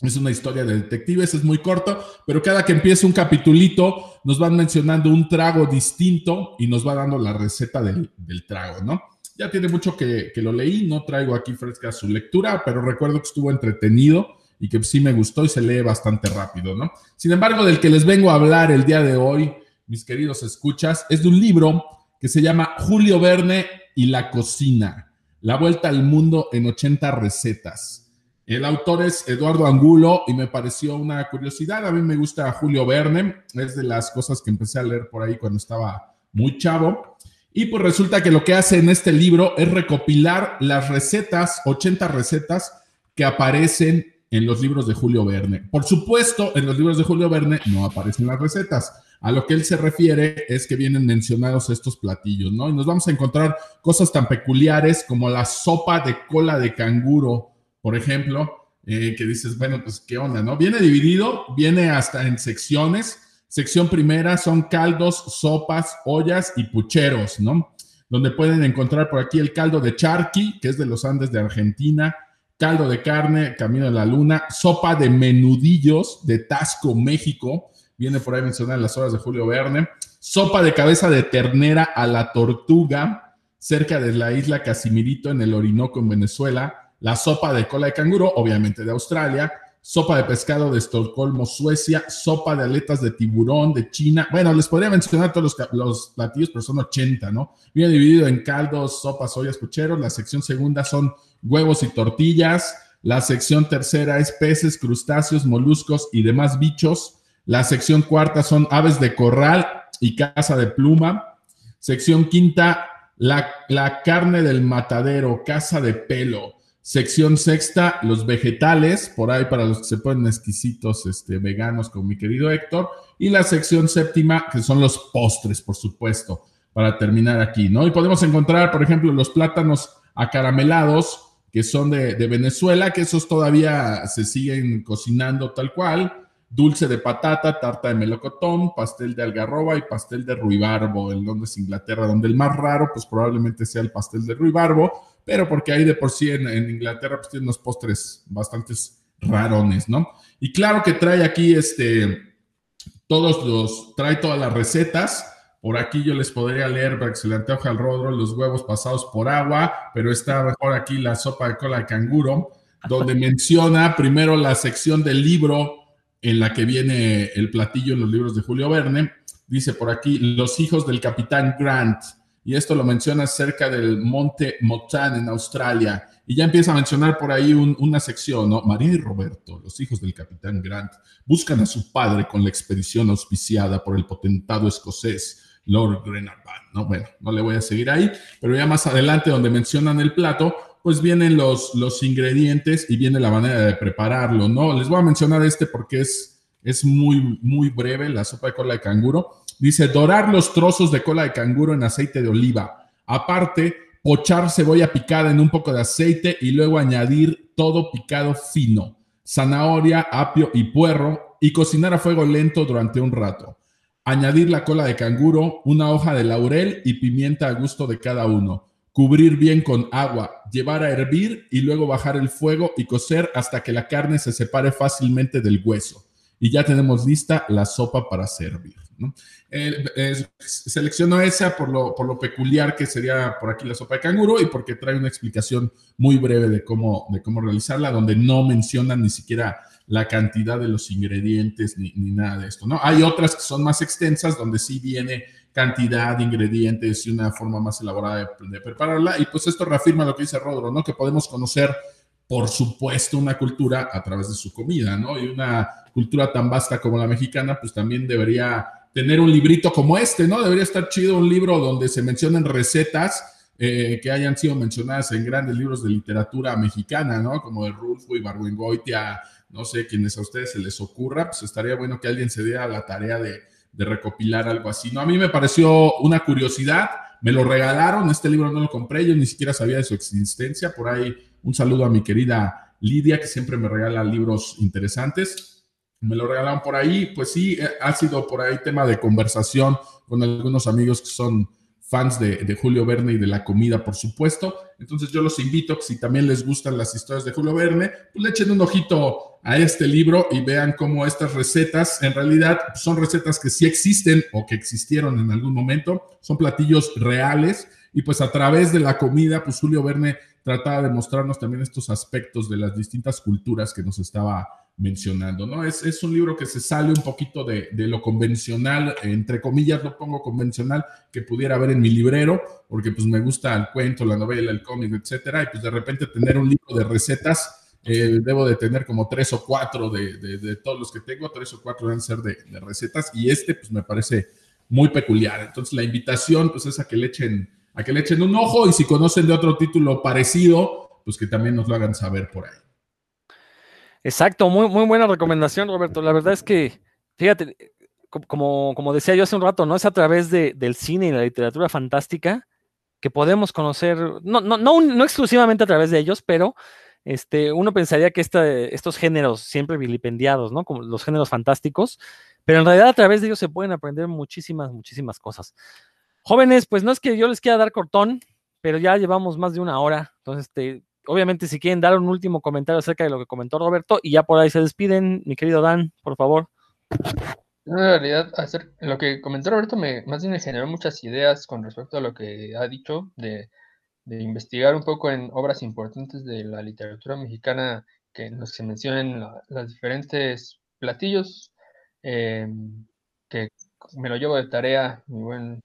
Es una historia de detectives, es muy corto, pero cada que empieza un capitulito nos van mencionando un trago distinto y nos va dando la receta del, trago, ¿no? Ya tiene mucho que, que, lo leí, no traigo aquí fresca su lectura, pero recuerdo que estuvo entretenido y que sí me gustó y se lee bastante rápido, ¿no? Sin embargo, del que les vengo a hablar el día de hoy, mis queridos escuchas, es de un libro que se llama Julio Verne y la cocina La vuelta al mundo en 80 recetas. El autor es Eduardo Angulo y me pareció una curiosidad. A mí me gusta Julio Verne, es de las cosas que empecé a leer por ahí cuando estaba muy chavo. Y pues resulta que lo que hace en este libro es recopilar las recetas, 80 recetas que aparecen en los libros de Julio Verne. Por supuesto, en los libros de Julio Verne no aparecen las recetas. A lo que él se refiere es que vienen mencionados estos platillos, ¿no? Y nos vamos a encontrar cosas tan peculiares como la sopa de cola de canguro, por ejemplo, eh, que dices, bueno, pues qué onda, ¿no? Viene dividido, viene hasta en secciones. Sección primera son caldos, sopas, ollas y pucheros, ¿no? Donde pueden encontrar por aquí el caldo de charqui, que es de los Andes de Argentina, caldo de carne, camino de la luna, sopa de menudillos de Tasco, México, viene por ahí mencionada en las horas de Julio Verne, sopa de cabeza de ternera a la tortuga, cerca de la isla Casimirito en el Orinoco, en Venezuela, la sopa de cola de canguro, obviamente de Australia, sopa de pescado de Estocolmo, Suecia, sopa de aletas de tiburón de China. Bueno, les podría mencionar todos los, los, platillos, pero son 80, ¿no? Viene dividido en caldos, sopas, ollas, pucheros. La sección segunda son huevos y tortillas. La sección tercera es peces, crustáceos, moluscos y demás bichos. La sección cuarta son aves de corral y caza de pluma. Sección quinta, la, la carne del matadero, caza de pelo. Sección sexta, los vegetales, por ahí para los que se ponen exquisitos este, veganos, como mi querido Héctor. Y la sección séptima, que son los postres, por supuesto, para terminar aquí, ¿no? Y podemos encontrar, por ejemplo, los plátanos acaramelados, que son de, Venezuela, que esos todavía se siguen cocinando tal cual. Dulce de patata, tarta de melocotón, pastel de algarroba y pastel de ruibarbo en Londres, Inglaterra, donde el más raro, pues probablemente sea el pastel de ruibarbo, pero porque ahí de por sí en, Inglaterra, pues tiene unos postres bastante rarones, ¿no? Y claro que trae aquí este, todos los, trae todas las recetas, por aquí yo les podría leer para que se le antoje al rodro los huevos pasados por agua, pero está mejor aquí la sopa de cola de canguro, donde menciona primero la sección del libro en la que viene el platillo en los libros de Julio Verne. Dice por aquí, los hijos del capitán Grant. Y esto lo menciona cerca del monte Motan en Australia. Y ya empieza a mencionar por ahí una sección, ¿no? María y Roberto, los hijos del capitán Grant, buscan a su padre con la expedición auspiciada por el potentado escocés Lord Glenarvan, ¿no? Bueno, no le voy a seguir ahí, pero ya más adelante donde mencionan el plato, pues vienen los, los ingredientes y viene la manera de prepararlo, ¿no? Les voy a mencionar este porque es, es muy, muy breve, la sopa de cola de canguro. Dice, dorar los trozos de cola de canguro en aceite de oliva. Aparte, pochar cebolla picada en un poco de aceite y luego añadir todo picado fino, zanahoria, apio y puerro y cocinar a fuego lento durante un rato. Añadir la cola de canguro, una hoja de laurel y pimienta a gusto de cada uno. Cubrir bien con agua, llevar a hervir y luego bajar el fuego y cocer hasta que la carne se separe fácilmente del hueso. Y ya tenemos lista la sopa para servir. ¿No? selecciono esa por lo, por lo peculiar que sería por aquí la sopa de canguro y porque trae una explicación muy breve de cómo, de cómo realizarla, donde no mencionan ni siquiera la cantidad de los ingredientes ni, nada de esto, ¿no? Hay otras que son más extensas donde sí viene cantidad de ingredientes y una forma más elaborada de, prepararla y pues esto reafirma lo que dice Rodro, ¿no? Que podemos conocer, por supuesto, una cultura a través de su comida, ¿no? Y una cultura tan vasta como la mexicana, pues también debería tener un librito como este, ¿no? Debería estar chido un libro donde se mencionen recetas eh, que hayan sido mencionadas en grandes libros de literatura mexicana, ¿no? Como de Rulfo y Barbuengoitia, no sé, quienes a ustedes se les ocurra, pues estaría bueno que alguien se diera la tarea de, recopilar algo así. No, a mí me pareció una curiosidad, me lo regalaron, este libro no lo compré, yo ni siquiera sabía de su existencia, por ahí un saludo a mi querida Lidia, que siempre me regala libros interesantes. Me lo regalaron por ahí, pues sí, eh, ha sido por ahí tema de conversación con algunos amigos que son fans de, Julio Verne y de la comida, por supuesto. Entonces yo los invito, si también les gustan las historias de Julio Verne, pues le echen un ojito a este libro y vean cómo estas recetas, en realidad son recetas que sí existen o que existieron en algún momento, son platillos reales y pues a través de la comida, pues Julio Verne trataba de mostrarnos también estos aspectos de las distintas culturas que nos estaba mencionando, ¿no? Es, es un libro que se sale un poquito de, de, lo convencional, entre comillas lo pongo convencional, que pudiera haber en mi librero, porque pues me gusta el cuento, la novela, el cómic, etcétera, y pues de repente tener un libro de recetas, eh, debo de tener como tres o cuatro de, de, de, todos los que tengo, tres o cuatro deben ser de, recetas, y este pues me parece muy peculiar. Entonces la invitación pues es a que le echen, a que le echen un ojo, y si conocen de otro título parecido, pues que también nos lo hagan saber por ahí.
Exacto, muy, muy buena recomendación, Roberto. La verdad es que, fíjate, como, como decía yo hace un rato, ¿no? Es a través de, del cine y la literatura fantástica que podemos conocer, no, no, no, exclusivamente a través de ellos, pero este, uno pensaría que este, estos géneros siempre vilipendiados, ¿no? Como los géneros fantásticos, pero en realidad a través de ellos se pueden aprender muchísimas, muchísimas cosas. Jóvenes, pues no es que yo les quiera dar cortón, pero ya llevamos más de una hora, entonces este, obviamente, si quieren dar un último comentario acerca de lo que comentó Roberto, y ya por ahí se despiden, mi querido Dan, por favor.
En realidad, hacer, lo que comentó Roberto me, más bien me generó muchas ideas con respecto a lo que ha dicho, de, investigar un poco en obras importantes de la literatura mexicana que nos se mencionen la, los diferentes platillos, eh, que me lo llevo de tarea, muy, buen,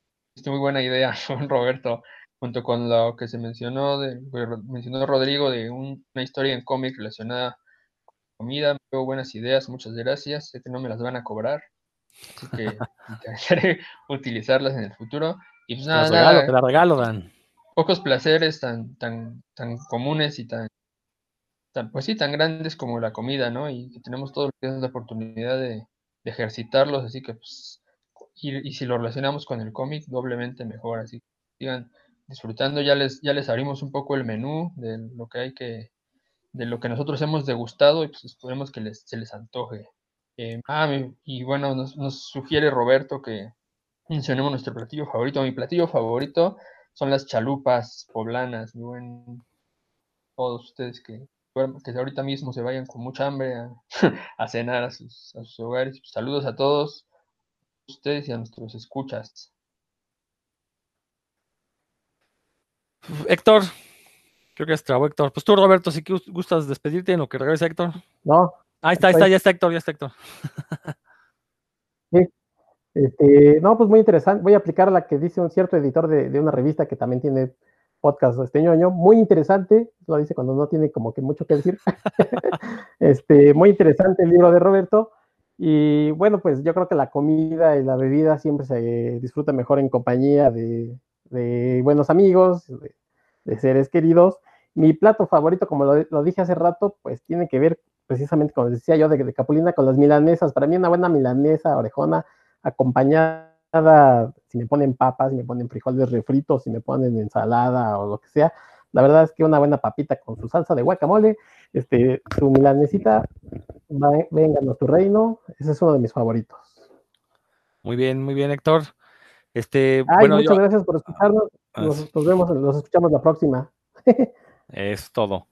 muy buena idea, *laughs* Roberto, junto con lo que se mencionó, de, mencionó Rodrigo, de un, una historia en cómic relacionada con comida. Veo buenas ideas, muchas gracias. Sé que no me las van a cobrar, así que *laughs* intentaré *laughs* utilizarlas en el futuro. Y pues nada,
te, regalo, te la regalo, Dan.
Pocos placeres tan, tan, tan comunes y tan, tan, pues sí, tan grandes como la comida, ¿no? Y que tenemos todos los días la oportunidad de, de ejercitarlos, así que pues, y, y, si lo relacionamos con el cómic, doblemente mejor, así que sigan disfrutando. Ya les, ya les abrimos un poco el menú de lo que hay que, de lo que nosotros hemos degustado y pues esperemos que les, se les antoje. Eh, ah, y bueno, nos, nos, sugiere Roberto que mencionemos nuestro platillo favorito. Mi platillo favorito son las chalupas poblanas. Muy buen, todos ustedes que, que ahorita mismo se vayan con mucha hambre a, *laughs* a cenar a sus, a sus hogares. Saludos a todos ustedes y a nuestros escuchas.
Héctor, creo que es trabo Héctor. Pues tú, Roberto, si gustas despedirte en lo que regrese Héctor.
No.
Ahí está, ahí está, ya está Héctor, ya está Héctor.
Sí. Este, no, pues muy interesante. Voy a aplicar la que dice un cierto editor de, de una revista que también tiene podcast este ñoño. Muy interesante, lo dice cuando no tiene como que mucho que decir. *laughs* este, muy interesante el libro de Roberto. Y bueno, pues yo creo que la comida y la bebida siempre se disfruta mejor en compañía de, de buenos amigos, de, seres queridos. Mi plato favorito, como lo, dije hace rato, pues tiene que ver precisamente, como decía yo, de, Capulina con las milanesas. Para mí una buena milanesa orejona acompañada, si me ponen papas, si me ponen frijoles refritos, si me ponen ensalada o lo que sea. La verdad es que una buena papita con su salsa de guacamole, este, su milanesita, va, vengan a tu reino, ese es uno de mis favoritos.
Muy bien, muy bien, Héctor. Este,
Ay, bueno, muchas yo... gracias por escucharnos. Nos, nos, vemos, nos escuchamos la próxima. *laughs*
es todo.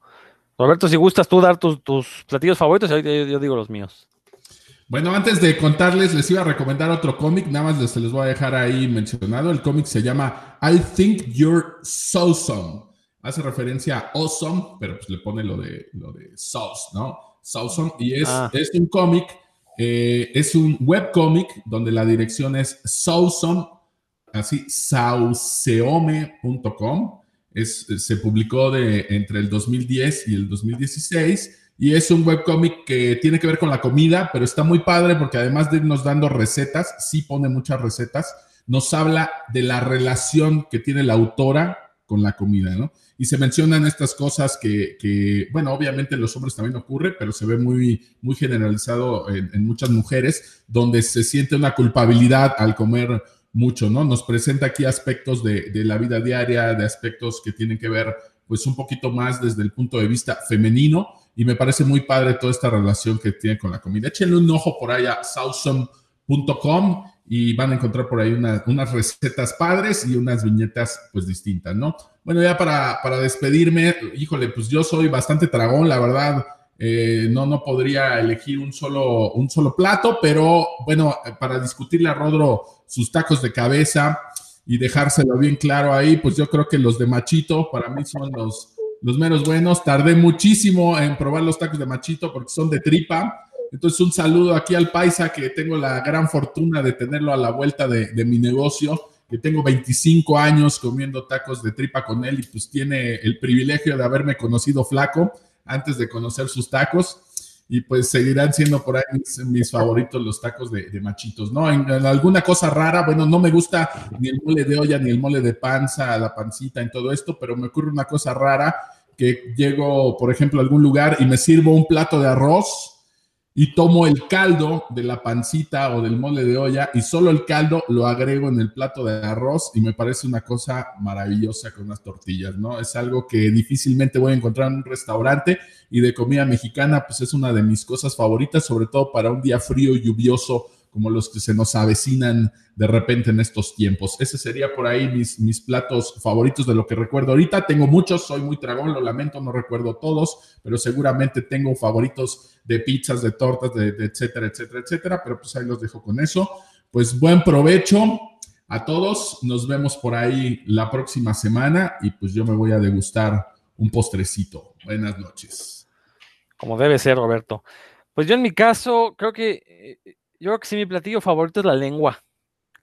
Roberto, si gustas tú dar tus, tus platillos favoritos, yo, yo, digo los míos.
Bueno, antes de contarles, les iba a recomendar otro cómic, nada más se les voy a dejar ahí mencionado. El cómic se llama I Think You're So Awesome. Hace referencia a awesome, pero pues le pone lo de, lo de sauce, ¿no? Awesome. Y es, ah. es un cómic, eh, es un webcómic donde la dirección es Sauson así, sauceome.com. Es, se publicó de, entre el 2010 y el 2016 y es un webcómic que tiene que ver con la comida, pero está muy padre porque además de irnos dando recetas, sí pone muchas recetas, nos habla de la relación que tiene la autora con la comida, ¿no? Y se mencionan estas cosas que, que bueno, obviamente en los hombres también ocurre, pero se ve muy, muy generalizado en, en muchas mujeres, donde se siente una culpabilidad al comer mucho, ¿no? Nos presenta aquí aspectos de, de, la vida diaria, de aspectos que tienen que ver, pues, un poquito más desde el punto de vista femenino, y me parece muy padre toda esta relación que tiene con la comida. Échenle un ojo por ahí a y van a encontrar por ahí una, unas recetas padres y unas viñetas, pues, distintas, ¿no? Bueno, ya para, para despedirme, híjole, pues yo soy bastante tragón, la verdad. Eh, no, no podría elegir un solo, un solo plato, pero bueno, para discutirle a Rodro sus tacos de cabeza y dejárselo bien claro ahí, pues yo creo que los de Machito para mí son los, los menos buenos. Tardé muchísimo en probar los tacos de Machito porque son de tripa Entonces, un saludo aquí al Paisa, que tengo la gran fortuna de tenerlo a la vuelta de, de mi negocio, que tengo 25 años comiendo tacos de tripa con él y pues tiene el privilegio de haberme conocido flaco antes de conocer sus tacos y pues seguirán siendo por ahí mis, favoritos los tacos de, machitos, ¿no? En, alguna cosa rara, bueno, no me gusta ni el mole de olla, ni el mole de panza, la pancita, en todo esto, pero me ocurre una cosa rara que llego, por ejemplo, a algún lugar y me sirvo un plato de arroz y tomo el caldo de la pancita o del mole de olla y solo el caldo lo agrego en el plato de arroz y me parece una cosa maravillosa con unas tortillas, ¿no? Es algo que difícilmente voy a encontrar en un restaurante y de comida mexicana, pues es una de mis cosas favoritas, sobre todo para un día frío y lluvioso como los que se nos avecinan de repente en estos tiempos. Ese sería por ahí mis, mis platos favoritos de lo que recuerdo ahorita. Tengo muchos, soy muy tragón, lo lamento, no recuerdo todos, pero seguramente tengo favoritos de pizzas, de tortas, de, etcétera, etcétera, etcétera, pero pues ahí los dejo con eso. Pues buen provecho a todos, nos vemos por ahí la próxima semana y pues yo me voy a degustar un postrecito. Buenas noches.
Como debe ser, Roberto. Pues yo en mi caso creo que eh, yo creo que sí, mi platillo favorito es la lengua.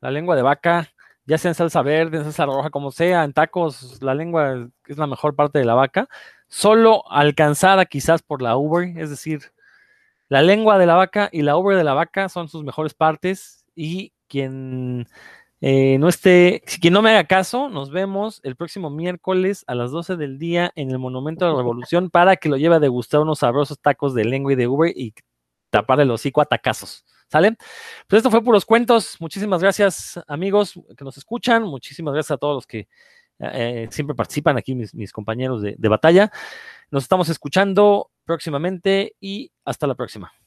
La lengua de vaca, ya sea en salsa verde, en salsa roja, como sea, en tacos, la lengua es la mejor parte de la vaca. Solo alcanzada quizás por la ubre, es decir, la lengua de la vaca y la ubre de la vaca son sus mejores partes. Y quien eh, no esté, quien no me haga caso, nos vemos el próximo miércoles a las 12 del día en el Monumento de la Revolución para que lo lleve a degustar unos sabrosos tacos de lengua y de ubre y tapar el hocico a. ¿Sale? Pues esto fue puros cuentos. Muchísimas gracias, amigos que nos escuchan. Muchísimas gracias a todos los que eh, siempre participan aquí, mis, compañeros de batalla. Nos estamos escuchando próximamente y hasta la próxima.